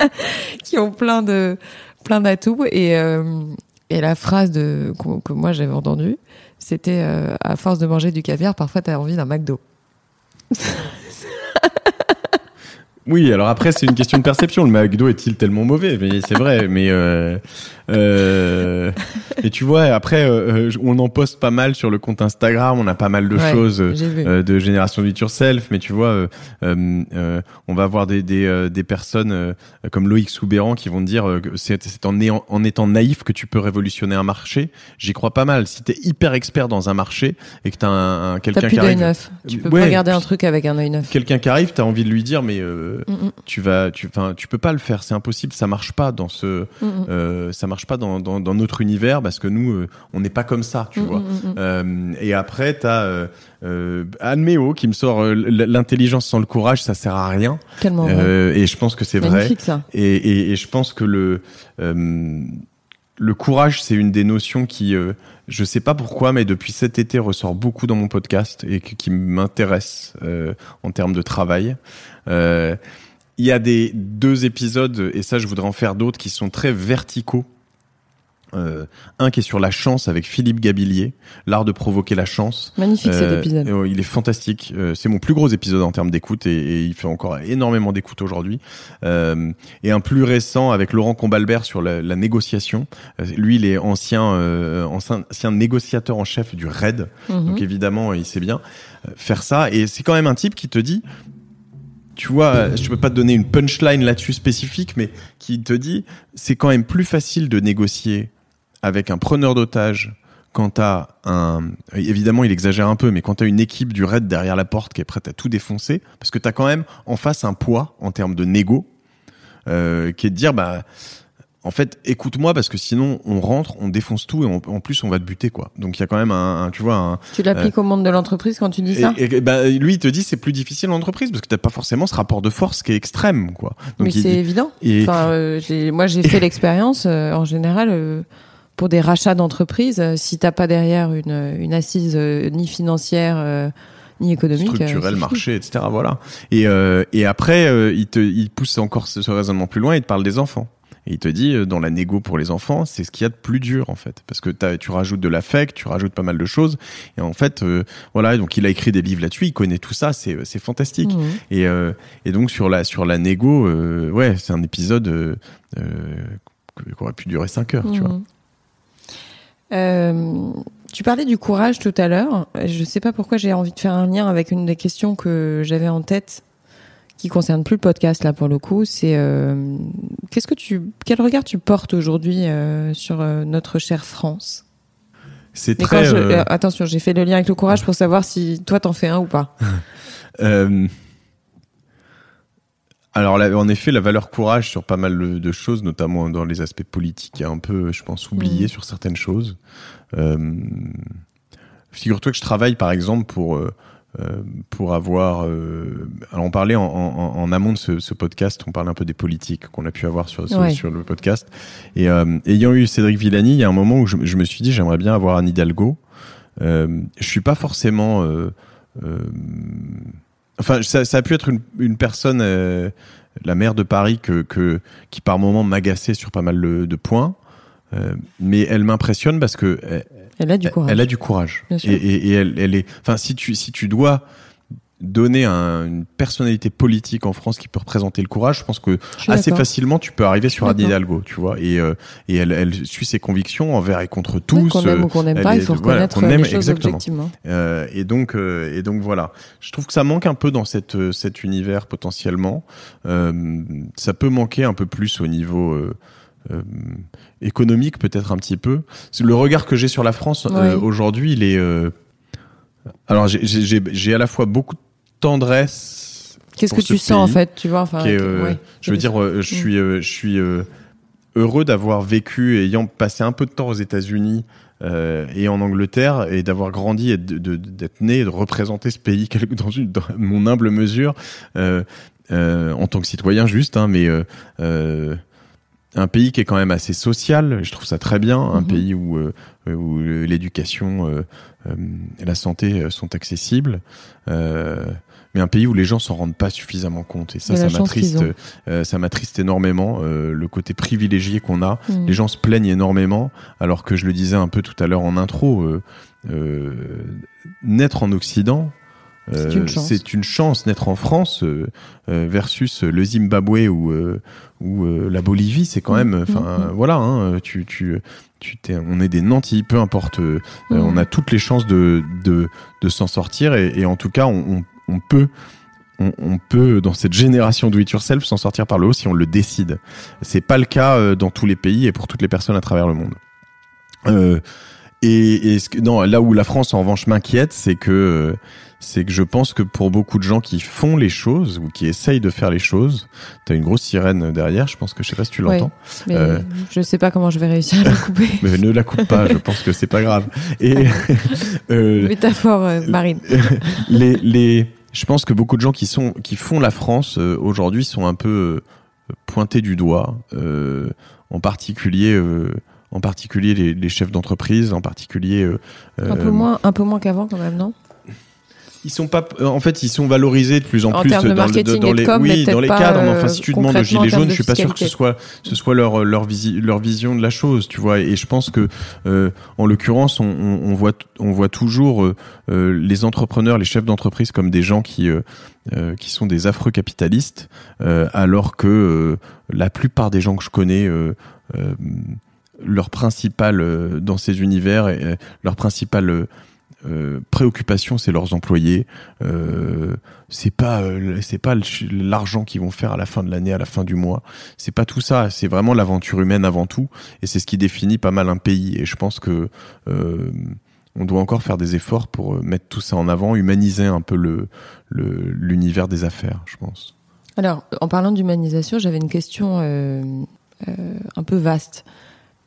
Speaker 1: qui ont plein de plein d'atouts et euh, et la phrase que, moi j'avais entendue c'était euh, à force de manger du caviar parfois t'as envie d'un McDo
Speaker 2: Oui, alors après c'est une question de perception. Le McDo est-il tellement mauvais? Mais c'est vrai. Mais euh, euh, et tu vois, après euh, on en poste pas mal sur le compte Instagram. On a pas mal de
Speaker 1: Ouais,
Speaker 2: choses euh, euh, de génération it yourself. Mais tu vois, euh, euh, euh, on va avoir des des, euh, des personnes euh, comme Loïc Soubéran qui vont te dire euh, que c'est c'est en, étant naïf que tu peux révolutionner un marché. J'y crois pas mal. Si t'es hyper expert dans un marché et que t'as un, un
Speaker 1: t'as
Speaker 2: quelqu'un
Speaker 1: plus
Speaker 2: qui
Speaker 1: d'œil
Speaker 2: arrive,
Speaker 1: neuf tu peux
Speaker 2: Ouais,
Speaker 1: pas regarder un truc avec un œil neuf
Speaker 2: quelqu'un qui arrive, t'as envie de lui dire mais euh,
Speaker 1: Mm, mm,
Speaker 2: tu vas, tu, enfin, tu peux pas le faire, c'est impossible, ça marche pas dans ce,
Speaker 1: mm,
Speaker 2: euh, ça marche pas dans, dans, dans notre univers parce que nous, euh, on n'est pas comme ça, tu
Speaker 1: Mm,
Speaker 2: vois.
Speaker 1: mm, mm.
Speaker 2: Euh, et après, t'as euh, euh, Anne Méo qui me sort euh, l'intelligence sans le courage, ça sert à rien.
Speaker 1: tellement.
Speaker 2: Euh, et je pense que c'est vrai.
Speaker 1: ça
Speaker 2: Et, et, et je pense que le le courage, c'est une des notions qui, je sais pas pourquoi, mais depuis cet été ressort beaucoup dans mon podcast et qui m'intéresse en termes de travail. Il y a des deux épisodes et ça, je voudrais en faire d'autres qui sont très verticaux. Euh, un qui est sur la chance avec Philippe Gabillier, l'art de provoquer la chance.
Speaker 1: Magnifique cet
Speaker 2: Euh,
Speaker 1: épisode.
Speaker 2: euh, il est fantastique. Euh, c'est mon plus gros épisode en termes d'écoute et, et il fait encore énormément d'écoute aujourd'hui. Euh, et un plus récent avec Laurent Combalbert sur la, la négociation. Lui, il est ancien, ancien, ancien négociateur en chef du RAID.
Speaker 1: Mhm.
Speaker 2: Donc évidemment, il sait bien faire ça. Et c'est quand même un type qui te dit, tu vois, je peux pas te donner une punchline là-dessus spécifique, mais qui te dit, c'est quand même plus facile de négocier avec un preneur d'otages quand t'as un, évidemment il exagère un peu, mais quand t'as une équipe du raid derrière la porte qui est prête à tout défoncer, parce que t'as quand même en face un poids en termes de négo, euh, qui est de dire bah en fait, écoute-moi parce que sinon on rentre, on défonce tout et on- en plus on va te buter quoi. Donc il y a quand même un, un- tu vois, un,
Speaker 1: Tu l'appliques au monde de l'entreprise quand tu dis ça
Speaker 2: et, bah, lui il te dit c'est plus difficile en entreprise parce que t'as pas forcément ce rapport de force qui est extrême quoi. Donc
Speaker 1: Mais c'est évident.
Speaker 2: et-
Speaker 1: Enfin, euh, moi, j'ai fait l'expérience euh, en général euh, pour des rachats d'entreprises. euh, si t'as pas derrière une, une assise euh, ni financière euh, ni économique, euh,
Speaker 2: structurel, marché, etc. Voilà. Et, euh, et après, euh, il te, il pousse encore ce, ce raisonnement plus loin. Il te parle des enfants. Et il te dit, euh, dans la négo pour les enfants, c'est ce qu'il y a de plus dur, en fait. Parce que t'as- tu rajoutes de l'affect, tu rajoutes pas mal de choses. Et en fait, euh, voilà. Donc, il a écrit des livres là-dessus. Il connaît tout ça. C'est, fantastique.
Speaker 1: Mhm.
Speaker 2: Et, euh, et donc, sur la, sur la négo, euh, ouais, c'est un épisode, euh, euh, qui aurait pu durer 5 heures, tu vois.
Speaker 1: Euh, tu parlais du courage tout à l'heure. Je sais pas pourquoi j'ai envie de faire un lien avec une des questions que j'avais en tête, qui concerne plus le podcast là pour le coup. C'est euh, qu'est-ce que tu, quel regard tu portes aujourd'hui euh, sur notre chère France?
Speaker 2: C'est très.
Speaker 1: je- attention, j'ai fait le lien avec le courage pour savoir si toi t'en fais un ou pas.
Speaker 2: Alors, là, en effet, la valeur courage sur pas mal de, choses, notamment dans les aspects politiques, est un peu, je pense, oubliée
Speaker 1: Mhm.
Speaker 2: sur certaines choses. Euh, Figure-toi que je travaille, par exemple, pour euh, euh, pour avoir. euh, alors, on parlait en, en, en amont de ce, ce podcast, on parlait un peu des politiques qu'on a pu avoir sur sur,
Speaker 1: Ouais.
Speaker 2: sur le podcast. Et euh, ayant eu Cédric Villani, il y a un moment où je, je me suis dit, j'aimerais bien avoir Anne Hidalgo. Euh, je suis pas forcément. Euh, euh, Enfin, ça, ça a pu être une, une personne, euh, la maire de Paris, que, que, qui par moment m'agaçait sur pas mal de, de points. Euh, mais elle m'impressionne parce que elle,
Speaker 1: Elle a du courage.
Speaker 2: elle a du courage.
Speaker 1: Bien sûr.
Speaker 2: Et, et, et elle, elle est. Enfin, si tu si tu dois donner un- une personnalité politique en France qui peut représenter le courage, je pense que
Speaker 1: Je
Speaker 2: assez facilement tu peux arriver sur Anne. Hidalgo, tu vois. Et euh, et elle, elle suit ses convictions envers et contre
Speaker 1: Oui,
Speaker 2: tous.
Speaker 1: qu'on aime ou qu'on n'aime pas, il faut
Speaker 2: voilà,
Speaker 1: reconnaître
Speaker 2: qu'on
Speaker 1: euh,
Speaker 2: aime,
Speaker 1: les choses
Speaker 2: exactement.
Speaker 1: objectivement.
Speaker 2: Euh, et donc euh, et donc voilà. Je trouve que ça manque un peu dans cette euh, cet univers potentiellement. Euh, ça peut manquer un peu plus au niveau euh, euh, économique peut-être un petit peu. Le regard que j'ai sur la France euh, aujourd'hui, il est. euh, Alors j'ai- j'ai j'ai- j'ai à la fois beaucoup de tendresse.
Speaker 1: Qu'est-ce que tu sens en fait, tu vois enfin,
Speaker 2: est, euh,
Speaker 1: ouais.
Speaker 2: Je veux dire, euh, je suis, euh, je suis heureux d'avoir vécu, ayant passé un peu de temps aux États-Unis euh, et en Angleterre, et d'avoir grandi et d'être né et de représenter ce pays dans, une, dans mon humble mesure, euh, euh, en tant que citoyen juste, hein, mais un pays qui est quand même assez social. Je trouve ça très bien, un
Speaker 1: Mhm.
Speaker 2: pays où, où l'éducation et la santé sont accessibles. Mais un pays où les gens s'en rendent pas suffisamment compte. Et ça ça m'attriste euh, ça m'attriste énormément euh, le côté privilégié qu'on a.
Speaker 1: Mm.
Speaker 2: les gens se plaignent énormément alors que je le disais un peu tout à l'heure en intro euh, euh, naître en Occident
Speaker 1: C'est une chance.
Speaker 2: c'est une chance. Naître en France versus le Zimbabwe ou ou la Bolivie c'est quand
Speaker 1: Mm,
Speaker 2: même enfin
Speaker 1: mm, mm.
Speaker 2: voilà hein, tu tu tu t'es, on est des nantis peu importe euh, on a toutes les chances de de de s'en sortir. Et, et en tout cas on, on, peut on, peut dans cette génération do it yourself s'en sortir par le haut si on le décide. C'est pas le cas euh, dans tous les pays et pour toutes les personnes à travers le monde. Euh, et, non, là où la France en revanche m'inquiète, c'est que euh, c'est que je pense que pour beaucoup de gens qui font les choses ou qui essayent de faire les choses, t'as une grosse sirène derrière. Je pense que je sais pas si tu
Speaker 1: Ouais.
Speaker 2: l'entends,
Speaker 1: Mais
Speaker 2: euh,
Speaker 1: je sais pas comment je vais réussir à la couper.
Speaker 2: mais ne la coupe pas. je pense que c'est pas grave. Et euh,
Speaker 1: Métaphore marine.
Speaker 2: les, les, je pense que beaucoup de gens qui sont, qui font la France euh, aujourd'hui sont un peu euh, pointés du doigt, euh, en particulier, euh, en particulier les, les chefs d'entreprise, en particulier. euh,
Speaker 1: Un peu moins, un peu moins qu'avant quand même, non?
Speaker 2: Ils sont pas en fait ils sont valorisés de plus en,
Speaker 1: En
Speaker 2: plus
Speaker 1: de
Speaker 2: dans,
Speaker 1: marketing
Speaker 2: les
Speaker 1: com,
Speaker 2: oui dans les cadres mais
Speaker 1: euh,
Speaker 2: enfin si tu demandes aux gilets jaunes je suis pas sûr que ce soit ce soit leur leur visi- leur vision de la chose tu vois. Et je pense que euh, en l'occurrence on, on, on voit on voit toujours euh, euh, les entrepreneurs les chefs d'entreprise comme des gens qui euh, euh, qui sont des affreux capitalistes euh, alors que euh, la plupart des gens que je connais euh, euh, leur principal euh, dans ces univers euh, leur principale euh, préoccupation c'est leurs employés. Euh, c'est pas euh, c'est pas l'argent qu'ils vont faire à la fin de l'année à la fin du mois. C'est pas tout ça. C'est vraiment l'aventure humaine avant tout. Et c'est ce qui définit pas mal un pays. Et je pense que euh, on doit encore faire des efforts pour mettre tout ça en avant humaniser un peu le l'univers des affaires je pense.
Speaker 1: Alors, en parlant d'humanisation, j'avais une question un peu vaste.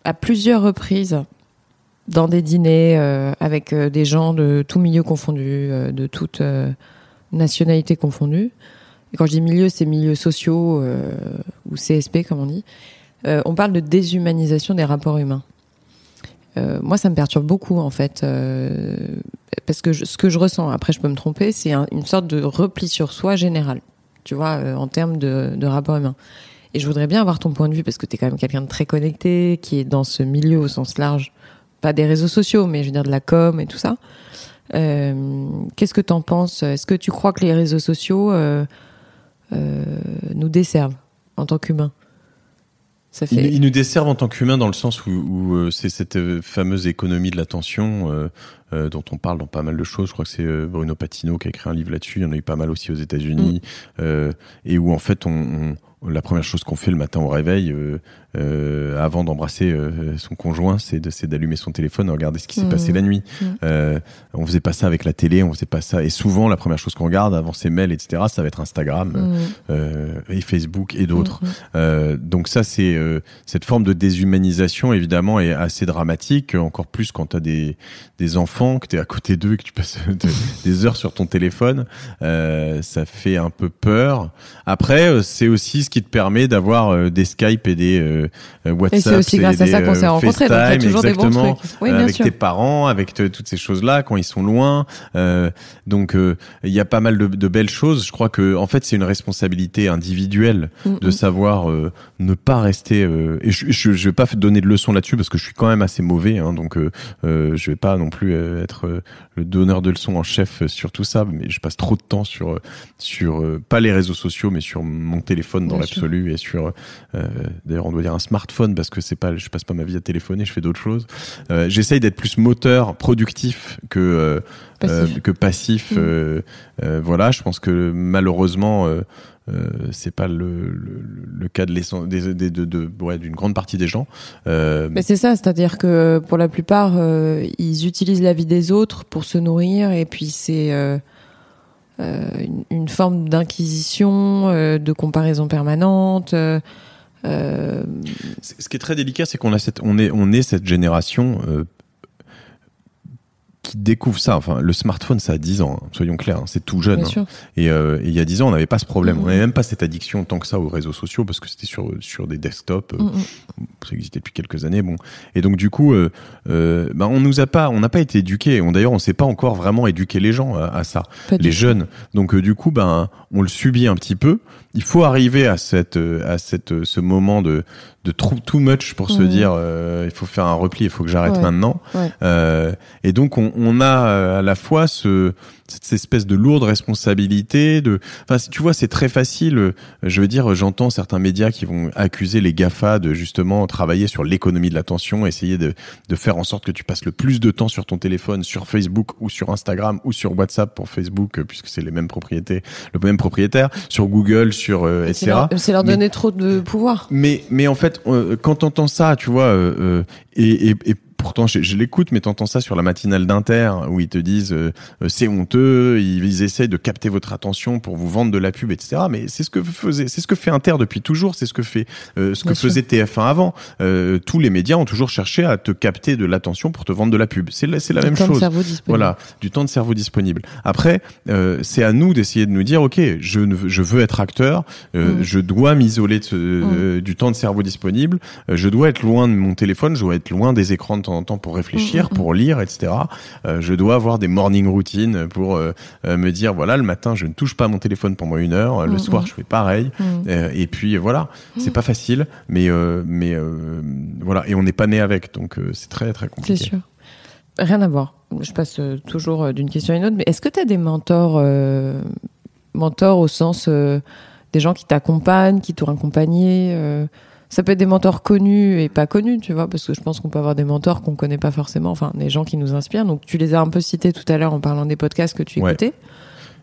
Speaker 1: À plusieurs reprises, dans des dîners euh, avec euh, des gens de tout milieu confondu, euh, de toute nationalité confondue, et quand je dis milieu, c'est milieux sociaux ou CSP, comme on dit, on parle de déshumanisation des rapports humains. Moi, ça me perturbe beaucoup, en fait, parce que ce que je ressens, après je peux me tromper, c'est un- une sorte de repli sur soi général tu vois, en termes de, de rapport humain. Et je voudrais bien avoir ton point de vue parce que tu es quand même quelqu'un de très connecté, qui est dans ce milieu au sens large, pas des réseaux sociaux, mais je veux dire de la com et tout ça. Euh, Qu'est-ce que tu en penses? Est-ce que tu crois que les réseaux sociaux euh, euh, nous desservent en tant qu'humains? Ça
Speaker 2: Ils,
Speaker 1: fait.
Speaker 2: ils nous desservent en tant qu'humains dans le sens où, où, c'est cette fameuse économie de l'attention euh, dont on parle dans pas mal de choses. Je crois que c'est Bruno Patino qui a écrit un livre là-dessus. Il y en a eu pas mal aussi aux États-Unis euh, et où en fait on, on- la première chose qu'on fait le matin au réveil, euh, euh, avant d'embrasser euh, son conjoint, c'est d'allumer son téléphone et regarder ce qui s'est passé la nuit.
Speaker 1: Mhm.
Speaker 2: Euh, on faisait pas ça avec la télé, on faisait pas ça. Et souvent, la première chose qu'on regarde avant ses mails, etc., ça va être Instagram
Speaker 1: Mmh,
Speaker 2: euh, et Facebook et d'autres.
Speaker 1: mmh,
Speaker 2: Euh, donc ça, c'est euh, cette forme de déshumanisation, évidemment, est assez dramatique, encore plus quand tu as des, des enfants, que tu es à côté d'eux, et que tu passes de- des heures sur ton téléphone. Euh, ça fait un peu peur. Après, c'est aussi ce qui te permet d'avoir des Skype et des WhatsApp.
Speaker 1: Et c'est aussi grâce à ça qu'on s'est
Speaker 2: euh,
Speaker 1: rencontrés. Donc il y a toujours des bons trucs. Oui,
Speaker 2: Euh,
Speaker 1: bien
Speaker 2: avec
Speaker 1: sûr.
Speaker 2: tes parents, avec te- toutes ces choses-là quand ils sont loin. Euh, donc euh, il y a pas mal de, de belles choses. Je crois que en fait c'est une responsabilité individuelle
Speaker 1: Mmh,
Speaker 2: de
Speaker 1: mmh.
Speaker 2: savoir euh, ne pas rester. euh, et je, je, je vais pas donner de leçons là-dessus parce que je suis quand même assez mauvais. Hein, donc euh, euh, je vais pas non plus euh, être euh, le donneur de leçons en chef sur tout ça. Mais je passe trop de temps sur euh, sur euh, pas les réseaux sociaux mais sur mon téléphone dans l'absolu et sur euh, d'ailleurs on doit dire un smartphone parce que c'est pas je passe pas ma vie à téléphoner je fais d'autres choses euh, j'essaye d'être plus moteur productif que euh,
Speaker 1: Passif.
Speaker 2: euh, que passif
Speaker 1: Mm.
Speaker 2: euh, euh, voilà je pense que malheureusement euh, c'est pas le, le, le cas de l'essence des, des- de, de, ouais, d'une grande partie des gens euh,
Speaker 1: Mais c'est ça, c'est-à-dire que pour la plupart, euh, ils utilisent la vie des autres pour se nourrir, et puis c'est une, une forme d'inquisition, de comparaison permanente. Euh,
Speaker 2: ce qui est très délicat c'est qu'on a cette on est on est cette génération euh, qui découvre ça enfin le smartphone ça a 10 ans hein, soyons clairs hein, c'est tout jeune hein. Et, euh, et il y a 10 ans, on n'avait pas ce problème. On n'avait même pas cette addiction tant que ça aux réseaux sociaux parce que c'était sur, sur des desktops. euh,
Speaker 1: Mm, mm.
Speaker 2: Ça existait depuis quelques années. Bon. Et donc, du coup, ben, on nous a pas, on n'a pas été éduqués. On, d'ailleurs, on s'est pas encore vraiment éduqué les gens à, à ça.
Speaker 1: Pas
Speaker 2: les jeunes. Donc, du coup, ben, on le subit un petit peu. Il faut arriver à cette, euh, à cette, euh, ce moment de, de trop, too much pour se
Speaker 1: Mhm.
Speaker 2: dire, euh, il faut faire un repli, il faut que j'arrête
Speaker 1: Ouais.
Speaker 2: maintenant.
Speaker 1: Ouais.
Speaker 2: Euh, et donc on, on a à la fois ce, cette espèce de lourde responsabilité. De, enfin, tu vois, c'est très facile. euh, Je veux dire, j'entends certains médias qui vont accuser les Gafa de justement travailler sur l'économie de l'attention, essayer de, de faire en sorte que tu passes le plus de temps sur ton téléphone, sur Facebook ou sur Instagram ou sur WhatsApp pour Facebook, euh, puisque c'est les mêmes propriétés, le même propriétaire, sur Google, sur euh,
Speaker 1: C'est
Speaker 2: etc.
Speaker 1: leur, c'est leur
Speaker 2: Mais-
Speaker 1: donner trop de pouvoir.
Speaker 2: Mais, mais en fait, euh, quand t'entends ça, tu vois, euh, et, et, et pourtant je, je l'écoute, mais t'entends ça sur la matinale d'Inter où ils te disent euh, c'est honteux, ils, ils essayent de capter votre attention pour vous vendre de la pub, etc. Mais c'est ce que faisait, c'est ce que fait Inter depuis toujours, c'est ce que fait, euh, ce que
Speaker 1: Bien sûr.
Speaker 2: faisait TF1 avant. Euh, tous les médias ont toujours cherché à te capter de l'attention pour te vendre de la pub. C'est la, c'est la même
Speaker 1: Temps de
Speaker 2: chose.
Speaker 1: cerveau disponible.
Speaker 2: Voilà, du temps de cerveau disponible. Après, euh, c'est à nous d'essayer de nous dire, ok, je, ne veux, je veux être acteur, euh,
Speaker 1: Mm.
Speaker 2: je dois m'isoler de ce- euh, du temps de cerveau disponible, euh, je dois être loin de mon téléphone, je dois être loin des écrans de temps temps en temps pour réfléchir, pour lire, etc. Euh, je dois avoir des morning routines pour euh, euh, me dire voilà le matin je ne touche pas mon téléphone pendant une heure, le soir je fais pareil. et puis voilà, c'est pas facile, mais mais voilà et on n'est pas né avec, donc c'est très très compliqué.
Speaker 1: C'est sûr. Rien à voir. Je passe toujours d'une question à une autre, mais est-ce que tu as des mentors, mentors au sens des gens qui t'accompagnent, qui t'ont accompagné ça peut être des mentors connus et pas connus, tu vois, parce que je pense qu'on peut avoir des mentors qu'on connaît pas forcément, enfin des gens qui nous inspirent. Donc tu les as un peu cités tout à l'heure en parlant des podcasts que tu écoutais.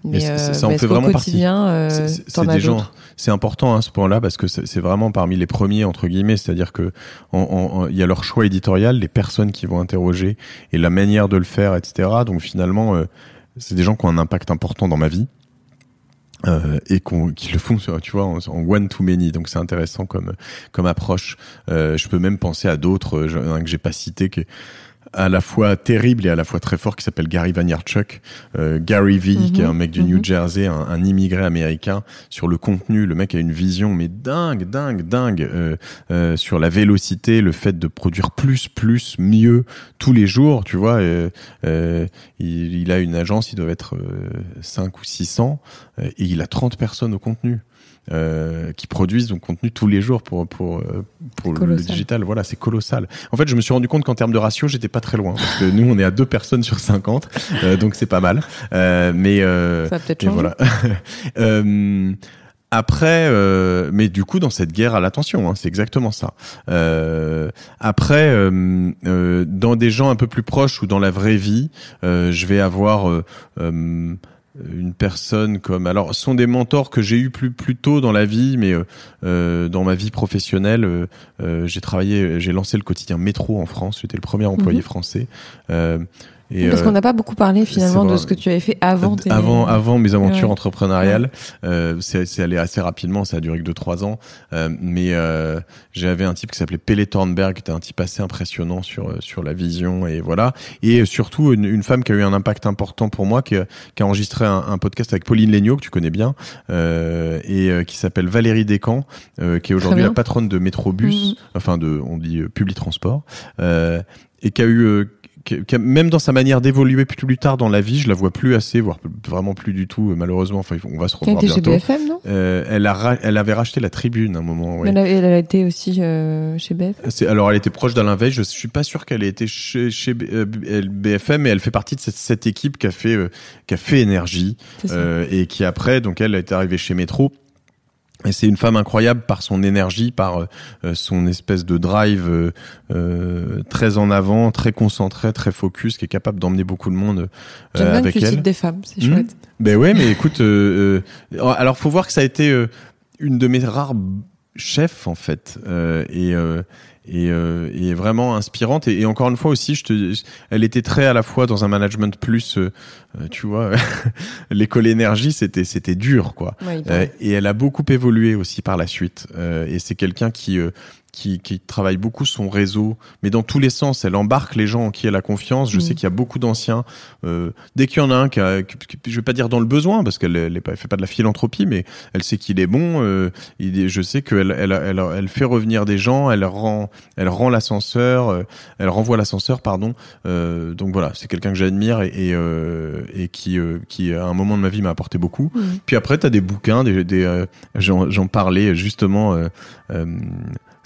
Speaker 2: Mais, ça en fait vraiment partie.
Speaker 1: Euh, c'est des gens.
Speaker 2: C'est important à hein, ce point-là parce que c'est vraiment parmi les premiers entre guillemets, c'est-à-dire que il y a leur choix éditorial, les personnes qui vont interroger et la manière de le faire, etc. Donc finalement, euh, c'est des gens qui ont un impact important dans ma vie. Euh, et qui le font, tu vois, en, one to many. Donc c'est intéressant comme comme approche. Euh, je peux même penser à d'autres que j'ai pas cités, que à la fois terrible et à la fois très fort qui s'appelle Gary Vaynerchuk. Euh, Gary V, qui est un mec du New mhm. Jersey, un, un, immigré américain. Sur le contenu, le mec a une vision mais dingue, dingue, dingue euh, euh, sur la vélocité, le fait de produire plus, plus, mieux tous les jours. Tu vois, euh, euh, il, il, a une agence, il doit être 5 ou 600 et il a 30 personnes au contenu. Euh, qui produisent donc contenu tous les jours pour pour euh, pour le digital. Voilà, c'est colossal. En fait, je me suis rendu compte qu'en termes de ratio, j'étais pas très loin parce que nous, on est à deux personnes sur 50, euh, donc c'est pas mal. Euh, mais euh,
Speaker 1: ça peut-être voilà.
Speaker 2: Après, euh, mais du coup, dans cette guerre à l'attention, hein, c'est exactement ça. Euh, après, euh, dans des gens un peu plus proches ou dans la vraie vie, je vais avoir une personne comme alors ce sont des mentors que j'ai eu plus plus tôt dans la vie mais euh, euh dans ma vie professionnelle euh, euh, j'ai travaillé j'ai lancé le quotidien Métro en France j'étais le premier employé mhm. français
Speaker 1: parce qu'on n'a pas beaucoup parlé finalement de ce que tu avais fait avant tes...
Speaker 2: avant avant mes aventures entrepreneuriales. Euh, c'est allé assez rapidement, ça a duré que deux trois ans. Euh, mais euh, j'avais un type qui s'appelait Pelle Thornberg, qui était un type assez impressionnant sur sur la vision et voilà. Et surtout une, une femme qui a eu un impact important pour moi, qui, qui a enregistré un, un, podcast avec Pauline Legnaud que tu connais bien euh, et euh, qui s'appelle Valérie Descamps, euh, qui est aujourd'hui la patronne de Métrobus, mm-hmm. enfin de on dit Public Transport, et qui a eu même dans sa manière d'évoluer plus, tard dans la vie, je la vois plus assez, voire vraiment plus du tout, malheureusement. Enfin, on va se revoir
Speaker 1: bientôt. chez BFM, non?
Speaker 2: Euh, elle, a elle avait racheté la Tribune à un moment.
Speaker 1: Elle, a, elle, a, été aussi euh, chez BFM.
Speaker 2: Alors, elle était proche d'Alain Veil. Je suis pas sûr qu'elle ait été chez, chez BFM, euh, mais elle fait partie de cette, cette équipe qui a fait, euh, qui a fait énergie et qui après, donc elle, a été arrivée chez Métro et c'est une femme incroyable par son énergie, par euh, son espèce de drive euh, euh, très en avant, très concentré, très focus, qui est capable d'emmener beaucoup de monde euh, avec
Speaker 1: elle. J'aime des femmes, c'est hmm. chouette.
Speaker 2: Ben ouais, mais écoute, alors faut voir que ça a été une de mes rares chefs en fait, et et, euh, et vraiment inspirante. Et, et, encore une fois aussi je te elle était très à la fois dans un management plus euh, euh tu vois l'école énergie c'était c'était dur quoi. Et elle a beaucoup évolué aussi par la suite. Et c'est quelqu'un qui qui, qui, travaille beaucoup son réseau, mais dans tous les sens. Elle embarque les gens en qui elle a confiance. Je mm. sais qu'il y a beaucoup d'anciens. Euh, dès qu'il y en a un qui, a, je vais pas dire dans le besoin, parce qu'elle elle, fait pas de la philanthropie, mais elle sait qu'il est bon. Euh, il, je sais qu'elle elle, elle, elle, fait revenir des gens. Elle rend, elle rend l'ascenseur. Euh, elle renvoie l'ascenseur, pardon. Euh, donc voilà, c'est quelqu'un que j'admire et, et, et qui, qui à un moment de ma vie m'a apporté beaucoup. Mm. Puis après, tu as des bouquins, des, des j'en parlais justement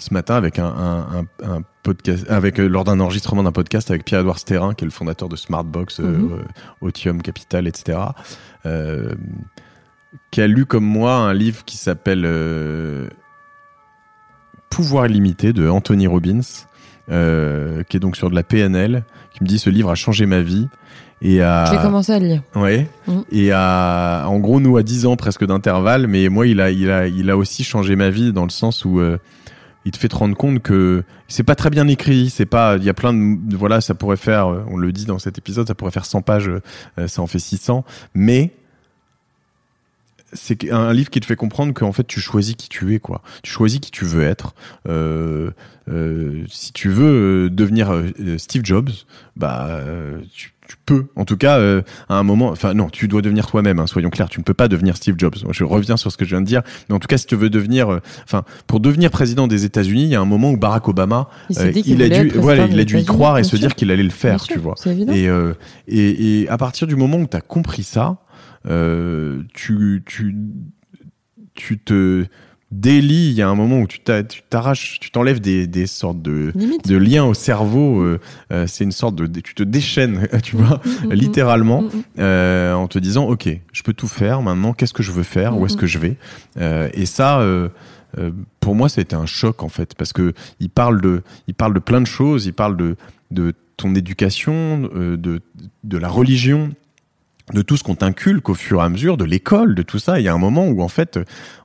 Speaker 2: ce matin avec un, un, un, podcast, avec euh, lors d'un enregistrement d'un podcast avec Pierre-Edouard Sterrin, qui est le fondateur de Smartbox, mm Otium Capital, etc. Euh, qui a lu comme moi un livre qui s'appelle euh, Pouvoir illimité de Anthony Robbins, qui est donc sur de la PNL, qui me dit ce livre a changé ma vie. Et à...
Speaker 1: J'ai commencé à le lire.
Speaker 2: Ouais. Mhm. Et à, en gros, nous à 10 ans presque d'intervalle, mais moi, il a, il a, il a aussi changé ma vie dans le sens où il te fait te rendre compte que c'est pas très bien écrit, c'est pas, il y a plein de, voilà, ça pourrait faire, on le dit dans cet épisode, ça pourrait faire 100 pages, euh, ça en fait 600, mais c'est un livre qui te fait comprendre qu'en fait tu choisis qui tu es quoi. Tu choisis qui tu veux être. Euh, euh, si tu veux devenir Steve Jobs, bah tu, tu peux, en tout cas, euh, à un moment, enfin non, tu dois devenir toi-même. Hein, soyons clairs, tu ne peux pas devenir Steve Jobs. Je reviens sur ce que je viens de dire, mais en tout cas, si tu veux devenir, euh, enfin, pour devenir président des États-Unis, il y a un moment où Barack Obama,
Speaker 1: Il
Speaker 2: euh, a dû, voilà, il a dû y croire et se dire qu'il allait le faire,
Speaker 1: Bien sûr,
Speaker 2: tu vois. Et, euh, et et à partir du moment où tu as compris ça, euh, tu tu tu te délies. Il y a un moment où tu t'a- tu t'arraches, tu t'enlèves des des sortes de de liens au cerveau. euh, euh, c'est une sorte de, tu te déchaînes, tu vois,
Speaker 1: Mhm.
Speaker 2: littéralement,
Speaker 1: Mhm.
Speaker 2: euh, en te disant, ok, je peux tout faire. Maintenant, qu'est-ce que je veux faire Où est-ce que je vais Euh, Et ça. euh, euh, pour moi, ça a été un choc en fait, parce que il parle de, il parle de plein de choses. Il parle de, de ton éducation, euh, de, de la religion, de tout ce qu'on t'inculque au fur et à mesure, de l'école, de tout ça. Il y a un moment où en fait,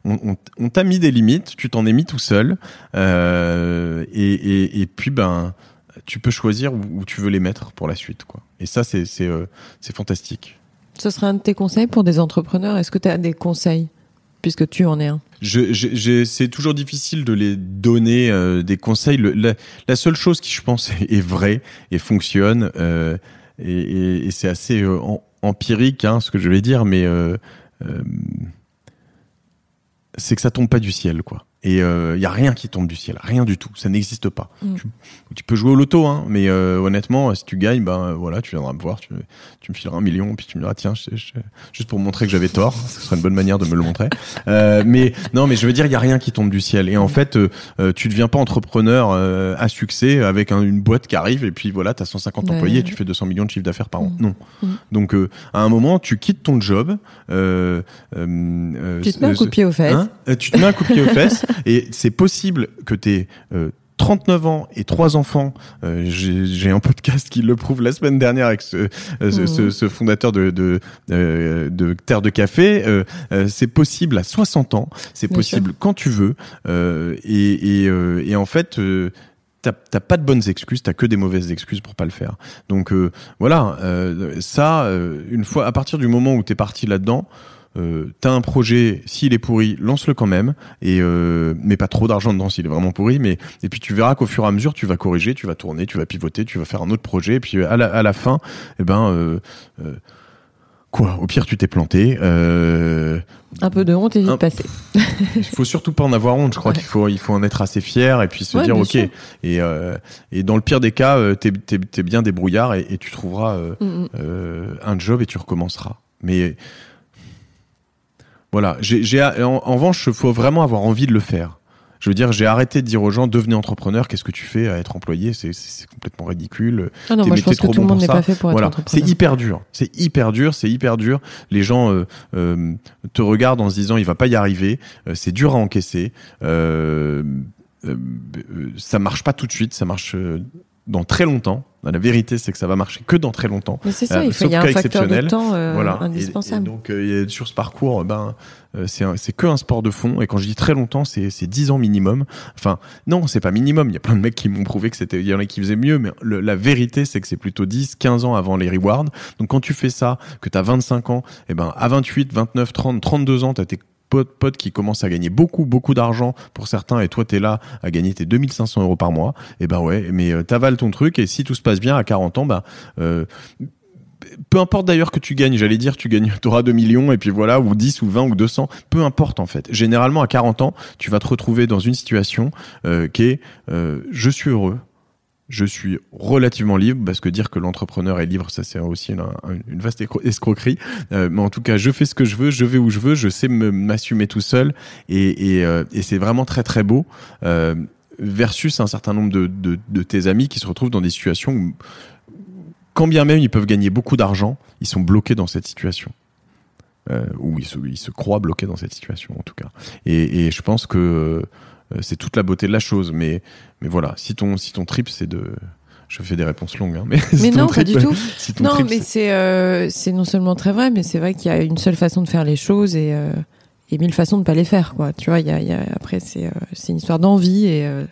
Speaker 2: on, on- on t'a mis des limites, tu t'en es mis tout seul, euh, et, et, et puis ben, tu peux choisir où, où tu veux les mettre pour la suite, quoi. Et ça, c'est c'est euh, fantastique.
Speaker 1: Ce serait un de tes conseils pour des entrepreneurs. Est-ce que tu as des conseils puisque tu en es un?
Speaker 2: Je, je- j'ai- c'est toujours difficile de les donner euh, des conseils. Le- la, la seule chose qui, je pense, est, vraie et fonctionne, et, c'est assez euh, empirique, hein, ce que je vais dire, mais euh, euh, c'est que ça tombe pas du ciel, quoi. Et il y a rien qui tombe du ciel, rien du tout, ça n'existe pas.
Speaker 1: Mm.
Speaker 2: Tu, tu peux jouer au loto, hein, mais euh, honnêtement, si tu gagnes, ben euh, voilà, tu viendras me voir, tu, tu me fileras un million, puis tu me diras tiens, je- je- juste pour montrer que j'avais tort, ce serait une bonne manière de me le montrer. Euh, mais non, mais je veux dire, il y a rien qui tombe du ciel. Et en fait, euh, euh, tu deviens pas entrepreneur euh, à succès avec un- une boîte qui arrive et puis voilà, t'as 150
Speaker 1: Ouais.
Speaker 2: employés, et tu fais 200 millions de chiffre d'affaires par an.
Speaker 1: Mm.
Speaker 2: Non.
Speaker 1: Mm.
Speaker 2: Donc euh, à un moment, tu quittes ton job. Euh, euh, euh,
Speaker 1: Tu te mets un coup de pied aux fesses.
Speaker 2: Hein Euh, tu te mets un coup de pied aux fesses et c'est possible que tu aies 39 ans et trois enfants. Euh, J'ai un podcast qui le prouve la semaine dernière avec ce, euh, ce,
Speaker 1: Mhm.
Speaker 2: ce- ce fondateur de, de, euh, de Terre de Café. Euh, euh, c'est possible à 60 ans, c'est possible quand tu veux. Euh, et, et, euh, et en fait... euh, T'as pas de bonnes excuses, t'as que des mauvaises excuses pour pas le faire. Donc euh, voilà, euh, ça, euh, une fois, à partir du moment où t'es parti là-dedans, euh, t'as un projet, s'il est pourri, lance-le quand même, et euh, mets pas trop d'argent dedans s'il est vraiment pourri, mais et puis tu verras qu'au fur et à mesure, tu vas corriger, tu vas tourner, tu vas pivoter, tu vas faire un autre projet, et puis à la, à la fin, eh ben euh, quoi, au pire tu t'es planté. Euh,
Speaker 1: Un peu de honte est vite
Speaker 2: Un-
Speaker 1: passé.
Speaker 2: il faut surtout pas en avoir honte. Je crois
Speaker 1: Ouais.
Speaker 2: qu'il faut, il faut en être assez fier et puis se
Speaker 1: Ouais,
Speaker 2: dire ok.
Speaker 1: sûr.
Speaker 2: Et euh, et dans le pire des cas, euh, t'es t'es t'es bien débrouillard et, et tu trouveras
Speaker 1: Mm, mm.
Speaker 2: un job et tu recommenceras. Mais voilà, j'ai en, en revanche, il faut vraiment avoir envie de le faire. Je veux dire, j'ai arrêté de dire aux gens devenez entrepreneur. Qu'est-ce que tu fais à être employé? C'est complètement ridicule.
Speaker 1: Ah non, moi je pense
Speaker 2: t'es
Speaker 1: que
Speaker 2: trop
Speaker 1: tout le
Speaker 2: bon
Speaker 1: monde n'est pas fait pour être
Speaker 2: Voilà,
Speaker 1: entrepreneur.
Speaker 2: c'est hyper dur. C'est hyper dur, c'est hyper dur. Les gens euh, euh, te regardent en se disant il va pas y arriver. Euh, c'est dur à encaisser. Euh, euh, euh, ça marche pas tout de suite. Ça marche euh, dans très longtemps. La vérité, c'est que ça va marcher que dans très longtemps.
Speaker 1: Mais c'est ça,
Speaker 2: Euh,
Speaker 1: il, faut, y a un facteur de temps euh,
Speaker 2: voilà.
Speaker 1: Indispensable.
Speaker 2: Et, donc euh, sur ce parcours, ben c'est que un sport de fond. Et quand je dis très longtemps, c'est c'est 10 ans minimum. Enfin non, c'est pas minimum. Il y a plein de mecs qui m'ont prouvé que c'était, il y en a qui faisaient mieux. Mais le- la vérité, c'est que c'est plutôt 10, 15 ans avant les rewards. Donc quand tu fais ça, que tu as 25 ans, et ben à 28, 29, 30, 32 ans, tu as tes potes, potes qui commencent à gagner beaucoup, beaucoup d'argent pour certains, et toi, tu es là à gagner tes 2500 euros par mois. Et ben ouais, mais euh, t'avales ton truc, et si tout se passe bien à 40 ans, euh, peu importe d'ailleurs que tu gagnes, j'allais dire tu gagnes, auras 2 millions et puis voilà, ou 10 ou 20 ou 200, peu importe en fait. Généralement à 40 ans, tu vas te retrouver dans une situation euh, qui est je suis heureux, je suis relativement libre parce que dire que l'entrepreneur est libre, ça c'est aussi une, une vaste escro- escroquerie. Euh, mais en tout cas, je fais ce que je veux, je vais où je veux, je sais me- m'assumer tout seul euh, et c'est vraiment très très beau. Euh, versus un certain nombre de, tes amis qui se retrouvent dans des situations où, quand bien même ils peuvent gagner beaucoup d'argent, ils sont bloqués dans cette situation. Ou ils se, croient bloqués dans cette situation en tout cas. Et, je pense que c'est toute la beauté de la chose. Mais, mais voilà, si ton, si ton trip c'est de... Je fais des réponses longues, hein, mais,
Speaker 1: Mais non, pas du tout.
Speaker 2: si
Speaker 1: Non,
Speaker 2: trip,
Speaker 1: mais
Speaker 2: c'est-
Speaker 1: euh, non seulement très vrai, mais c'est vrai qu'il y a une seule façon de faire les choses et, euh, et mille façons de pas les faire, quoi. Tu vois, y a, y a- après c'est euh, une histoire d'envie et euh,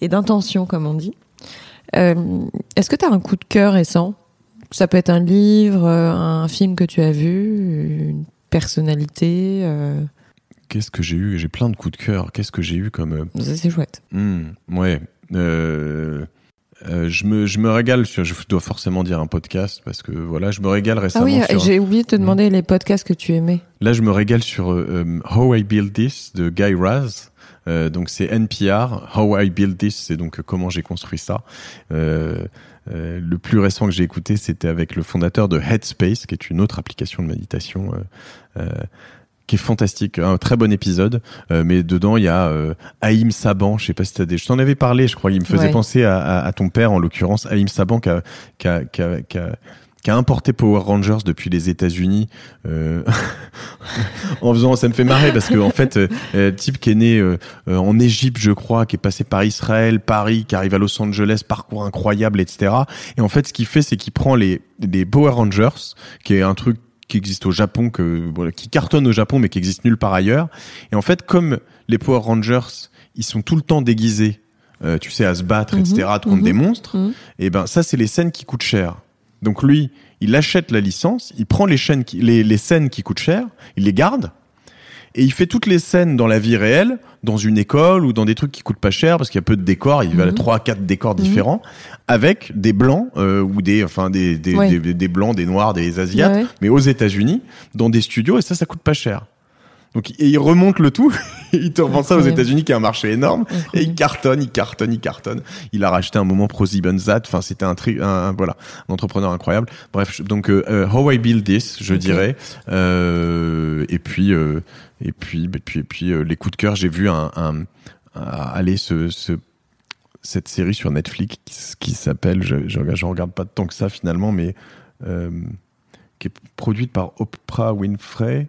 Speaker 1: et d'intention, comme on dit. Euh, Est-ce que tu as un coup de cœur récent? Ça peut être un livre, euh, un film que tu as vu, une- personnalité euh,
Speaker 2: Qu'est-ce que j'ai eu? J'ai plein de coups de cœur. Qu'est-ce que j'ai eu comme. euh,
Speaker 1: Ça, c'est chouette.
Speaker 2: hmm, ouais. Euh, euh, je, me, je me régale sur. Je dois forcément dire un podcast parce que voilà, je me régale
Speaker 1: Ah
Speaker 2: récemment.
Speaker 1: oui,
Speaker 2: sur-
Speaker 1: j'ai oublié de te demander les podcasts que tu aimais.
Speaker 2: Là, je me régale sur euh, How I Build This de Guy Raz. Euh, donc c'est NPR. How I Build This, c'est donc comment j'ai construit ça. Euh, euh, le plus récent que j'ai écouté, c'était avec le fondateur de Headspace, qui est une autre application de méditation. Qui est fantastique, un très bon épisode, euh, mais dedans il y a euh, Haïm Saban, je sais pas si t'as des, je t'en avais parlé, je crois, il me faisait
Speaker 1: Ouais.
Speaker 2: penser à, à- à ton père en l'occurrence, Haïm Saban qui a, qui a, qui a, qui a- qui a importé Power Rangers depuis les États-Unis, euh, en faisant, ça me fait marrer parce que en fait, euh, euh, type qui est né euh, euh, en Égypte, je crois, qui est passé par Israël, Paris, qui arrive à Los Angeles, parcours incroyable, etc. Et en fait, ce qu'il fait, c'est qu'il prend les, les Power Rangers, qui est un truc qui existe au Japon, que voilà, qui cartonne au Japon, mais qui existe nulle part ailleurs. Et en fait, comme les Power Rangers, ils sont tout le temps déguisés, euh, tu sais, à se battre, etc., contre
Speaker 1: mhm,
Speaker 2: des monstres.
Speaker 1: mhm.
Speaker 2: Et ben, ça, c'est les scènes qui coûtent cher. Donc lui, il achète la licence, il prend les, chaînes qui, les, les scènes qui coûtent cher, il les garde, et il fait toutes les scènes dans la vie réelle, dans une école ou dans des trucs qui coûtent pas cher parce qu'il y a peu de décors, il va à trois, quatre décors différents, avec des blancs euh, ou des, enfin des des,
Speaker 1: Ouais.
Speaker 2: des des blancs, des noirs, des asiates,
Speaker 1: Ouais, ouais.
Speaker 2: mais aux États-Unis, dans des studios et ça, ça coûte pas cher. Donc et il remonte le tout, il te revend ça aux. États-Unis qui est un marché énorme et il cartonne, il cartonne, il cartonne. Il a racheté un moment ProSiebenSat. Enfin, c'était un, tri, un, un- voilà, un entrepreneur incroyable. Bref, donc euh, euh, How I Build This, je dirais. Euh, et puis, euh, et puis, et puis, et puis, euh, les coups de cœur. J'ai vu un, un, un- aller ce, ce cette série sur Netflix qui s'appelle, je, je, je regarde pas tant que ça finalement, mais euh, qui est produite par Oprah Winfrey.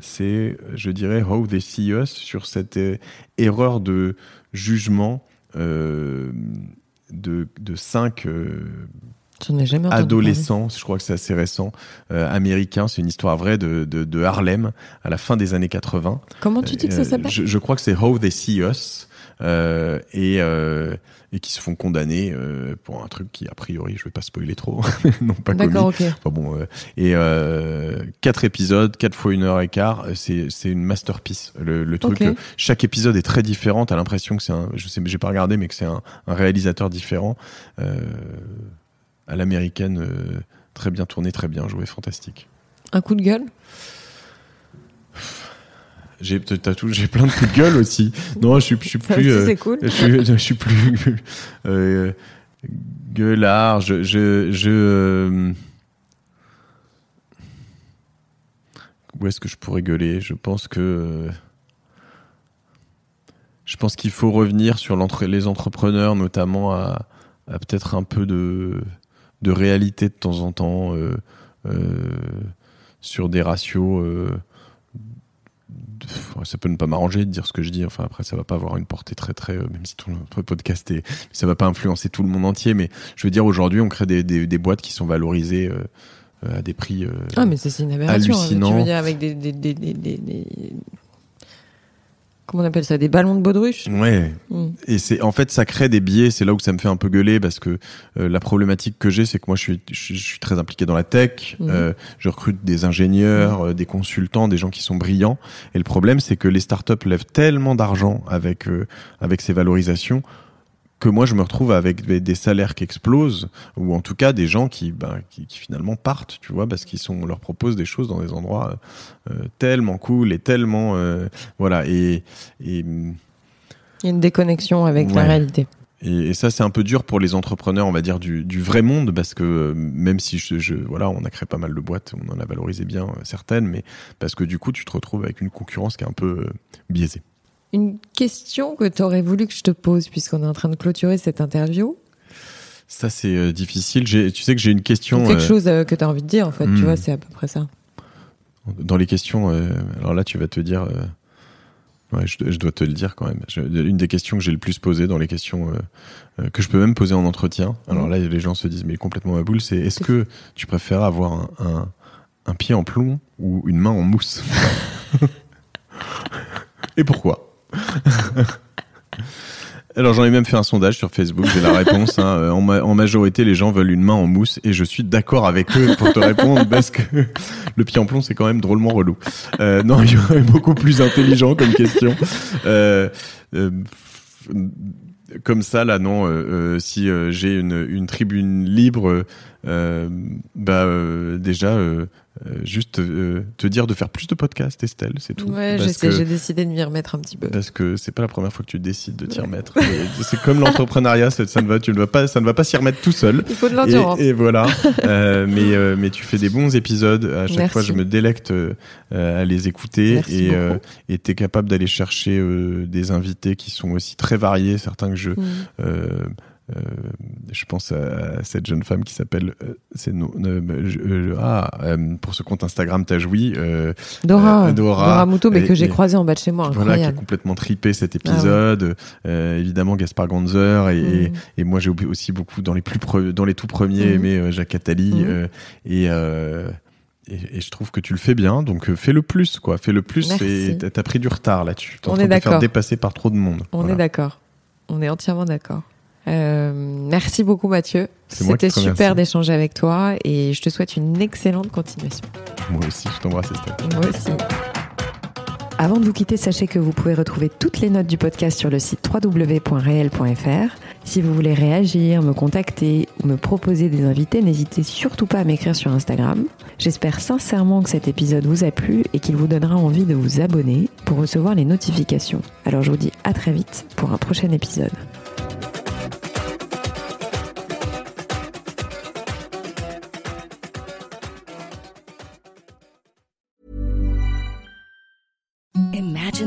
Speaker 2: C'est, je dirais, How They See Us sur cette euh, erreur de jugement euh, de, de cinq euh, adolescents, je crois que c'est assez récent, américains. C'est une histoire vraie de, de, de Harlem à la fin des années 80.
Speaker 1: parler. Comment tu dis que ça s'appelle?
Speaker 2: je, je crois que c'est How They See Us. Euh, et, euh, et qui se font condamner euh, pour un truc qui, a priori, je vais pas spoiler trop, non pas commis.
Speaker 1: D'accord, ok.
Speaker 2: Enfin bon, et quatre épisodes, quatre fois une heure et quart, c'est c'est une masterpiece. Le, le truc, chaque épisode est très différent. T'as l'impression que c'est un, je sais, j'ai pas regardé, mais que c'est un, un réalisateur différent, à l'américaine, très bien tourné, très bien joué, fantastique.
Speaker 1: Un coup de gueule?
Speaker 2: J'ai, tout, j'ai plein de coups de gueule aussi. Non, je suis, je suis plus. euh,
Speaker 1: cool.
Speaker 2: je suis, je suis plus euh, gueulard. Je, je, je euh, où est-ce que je pourrais gueuler? Je pense que euh, je pense qu'il faut revenir sur l'entre- les entrepreneurs, notamment à, à peut-être un peu de de réalité de temps en temps sur des ratios. Ça peut ne pas m'arranger de dire ce que je dis. Enfin, après, ça va pas avoir une portée très, très, euh, même si tout notre podcast est, ça va pas influencer tout le monde entier. Mais je veux dire, aujourd'hui, on crée des, des, des boîtes qui sont valorisées euh, euh, à des prix. euh,
Speaker 1: Ah, mais c'est une aberration. hein.
Speaker 2: hallucinant.
Speaker 1: Tu veux dire avec des, des, des, des, des- des- Comment on appelle ça Des ballons de baudruche
Speaker 2: Ouais.
Speaker 1: Mm.
Speaker 2: Et c'est en fait ça crée des biais. C'est là où ça me fait un peu gueuler parce que euh, la problématique que j'ai, c'est que moi je suis, je, je suis très impliqué dans la tech.
Speaker 1: Mhm.
Speaker 2: Euh, je recrute des ingénieurs, euh, des consultants, des gens qui sont brillants. Et le problème, c'est que les startups lèvent tellement d'argent avec euh, avec ces valorisations que moi je me retrouve avec des, des salaires qui explosent ou en tout cas des gens qui, ben, qui, qui finalement partent, tu vois, parce qu'ils sont, on leur propose des choses dans des endroits euh, euh, tellement cool et tellement euh, voilà et, et
Speaker 1: Il y a une déconnexion avec la réalité.
Speaker 2: et, ça, c'est un peu dur pour les entrepreneurs, on va dire, du, du vrai monde, parce que même si je, je- voilà, on a créé pas mal de boîtes, on en a valorisé bien certaines, mais parce que du coup, tu te retrouves avec une concurrence qui est un peu biaisée.
Speaker 1: Une question que tu aurais voulu que je te pose, puisqu'on est en train de clôturer cette interview.
Speaker 2: Ça, c'est euh, difficile. Tu sais que j'ai une question
Speaker 1: quelque
Speaker 2: euh,
Speaker 1: chose euh, que tu as envie de dire, en fait.
Speaker 2: hmm.
Speaker 1: Tu vois, c'est à peu près ça.
Speaker 2: dans les questions. alors là, tu vas te dire. ouais, je, je dois te le dire quand même. Je- une des questions que j'ai le plus posées dans les questions que je peux même poser en entretien. Alors là, les gens se disent mais complètement ma boule. C'est est-ce que tu préfères avoir un, un, un pied en plomb ou une main en mousse? Et pourquoi? Alors j'en ai même fait un sondage sur Facebook, j'ai la réponse. Hein. Euh, En, ma- en majorité, les gens veulent une main en mousse et je suis d'accord avec eux pour te répondre parce que le pied en plomb, c'est quand même drôlement relou. Euh, non, il y aurait beaucoup plus intelligent comme question. Euh, comme ça, là, non. si j'ai une, une tribune libre, bah euh, déjà, euh, euh, juste euh, te dire de faire plus de podcasts, Estelle, c'est tout.
Speaker 1: Ouais, je sais, j'ai décidé de m'y remettre un petit peu.
Speaker 2: parce que c'est pas la première fois que tu décides de t'y remettre. Et c'est comme l'entrepreneuriat, ça ça ne va, tu ne vas pas, ça ne va pas s'y remettre tout seul.
Speaker 1: Il faut de l'endurance.
Speaker 2: Et, et voilà. Euh, mais euh, mais tu fais des bons épisodes. À chaque
Speaker 1: Merci.
Speaker 2: fois, je me délecte euh, à les écouter
Speaker 1: Merci
Speaker 2: et euh, et t'es capable d'aller chercher euh, des invités qui sont aussi très variés. Certains que je
Speaker 1: Mm.
Speaker 2: Euh, je pense à cette jeune femme qui s'appelle euh, c'est no- euh, ah pour ce compte Instagram t'as joui
Speaker 1: Dora,
Speaker 2: Dora.
Speaker 1: Dora, Muto, mais
Speaker 2: Et-
Speaker 1: que j'ai croisé en bas de chez moi,
Speaker 2: voilà, qui a
Speaker 1: incroyable.
Speaker 2: complètement tripé cet
Speaker 1: Ah
Speaker 2: épisode. Évidemment, Gaspard Ganzer et, et,
Speaker 1: Mm.
Speaker 2: et moi j'ai aussi beaucoup dans les plus pre- dans les tout premiers aimé euh, Jacques Attali euh, et, et et je trouve que tu le fais bien, donc fais le plus quoi, fais le plus
Speaker 1: Merci.
Speaker 2: et t'as- pris du retard là-dessus. T'es en
Speaker 1: On
Speaker 2: train
Speaker 1: est
Speaker 2: de te faire
Speaker 1: d'accord.
Speaker 2: dépasser par trop de monde.
Speaker 1: On
Speaker 2: Voilà.
Speaker 1: est d'accord. On est entièrement d'accord. Euh, merci beaucoup Mathieu. C'était super d'échanger avec toi et je te souhaite une excellente continuation.
Speaker 2: Moi aussi, je t'embrasse Estelle.
Speaker 1: Moi aussi. Avant de vous quitter, sachez que vous pouvez retrouver toutes les notes du podcast sur le site www.réel.fr. Si vous voulez réagir, me contacter ou me proposer des invités, n'hésitez surtout pas à m'écrire sur Instagram. J'espère sincèrement que cet épisode vous a plu et qu'il vous donnera envie de vous abonner pour recevoir les notifications. Alors je vous dis à très vite pour un prochain épisode.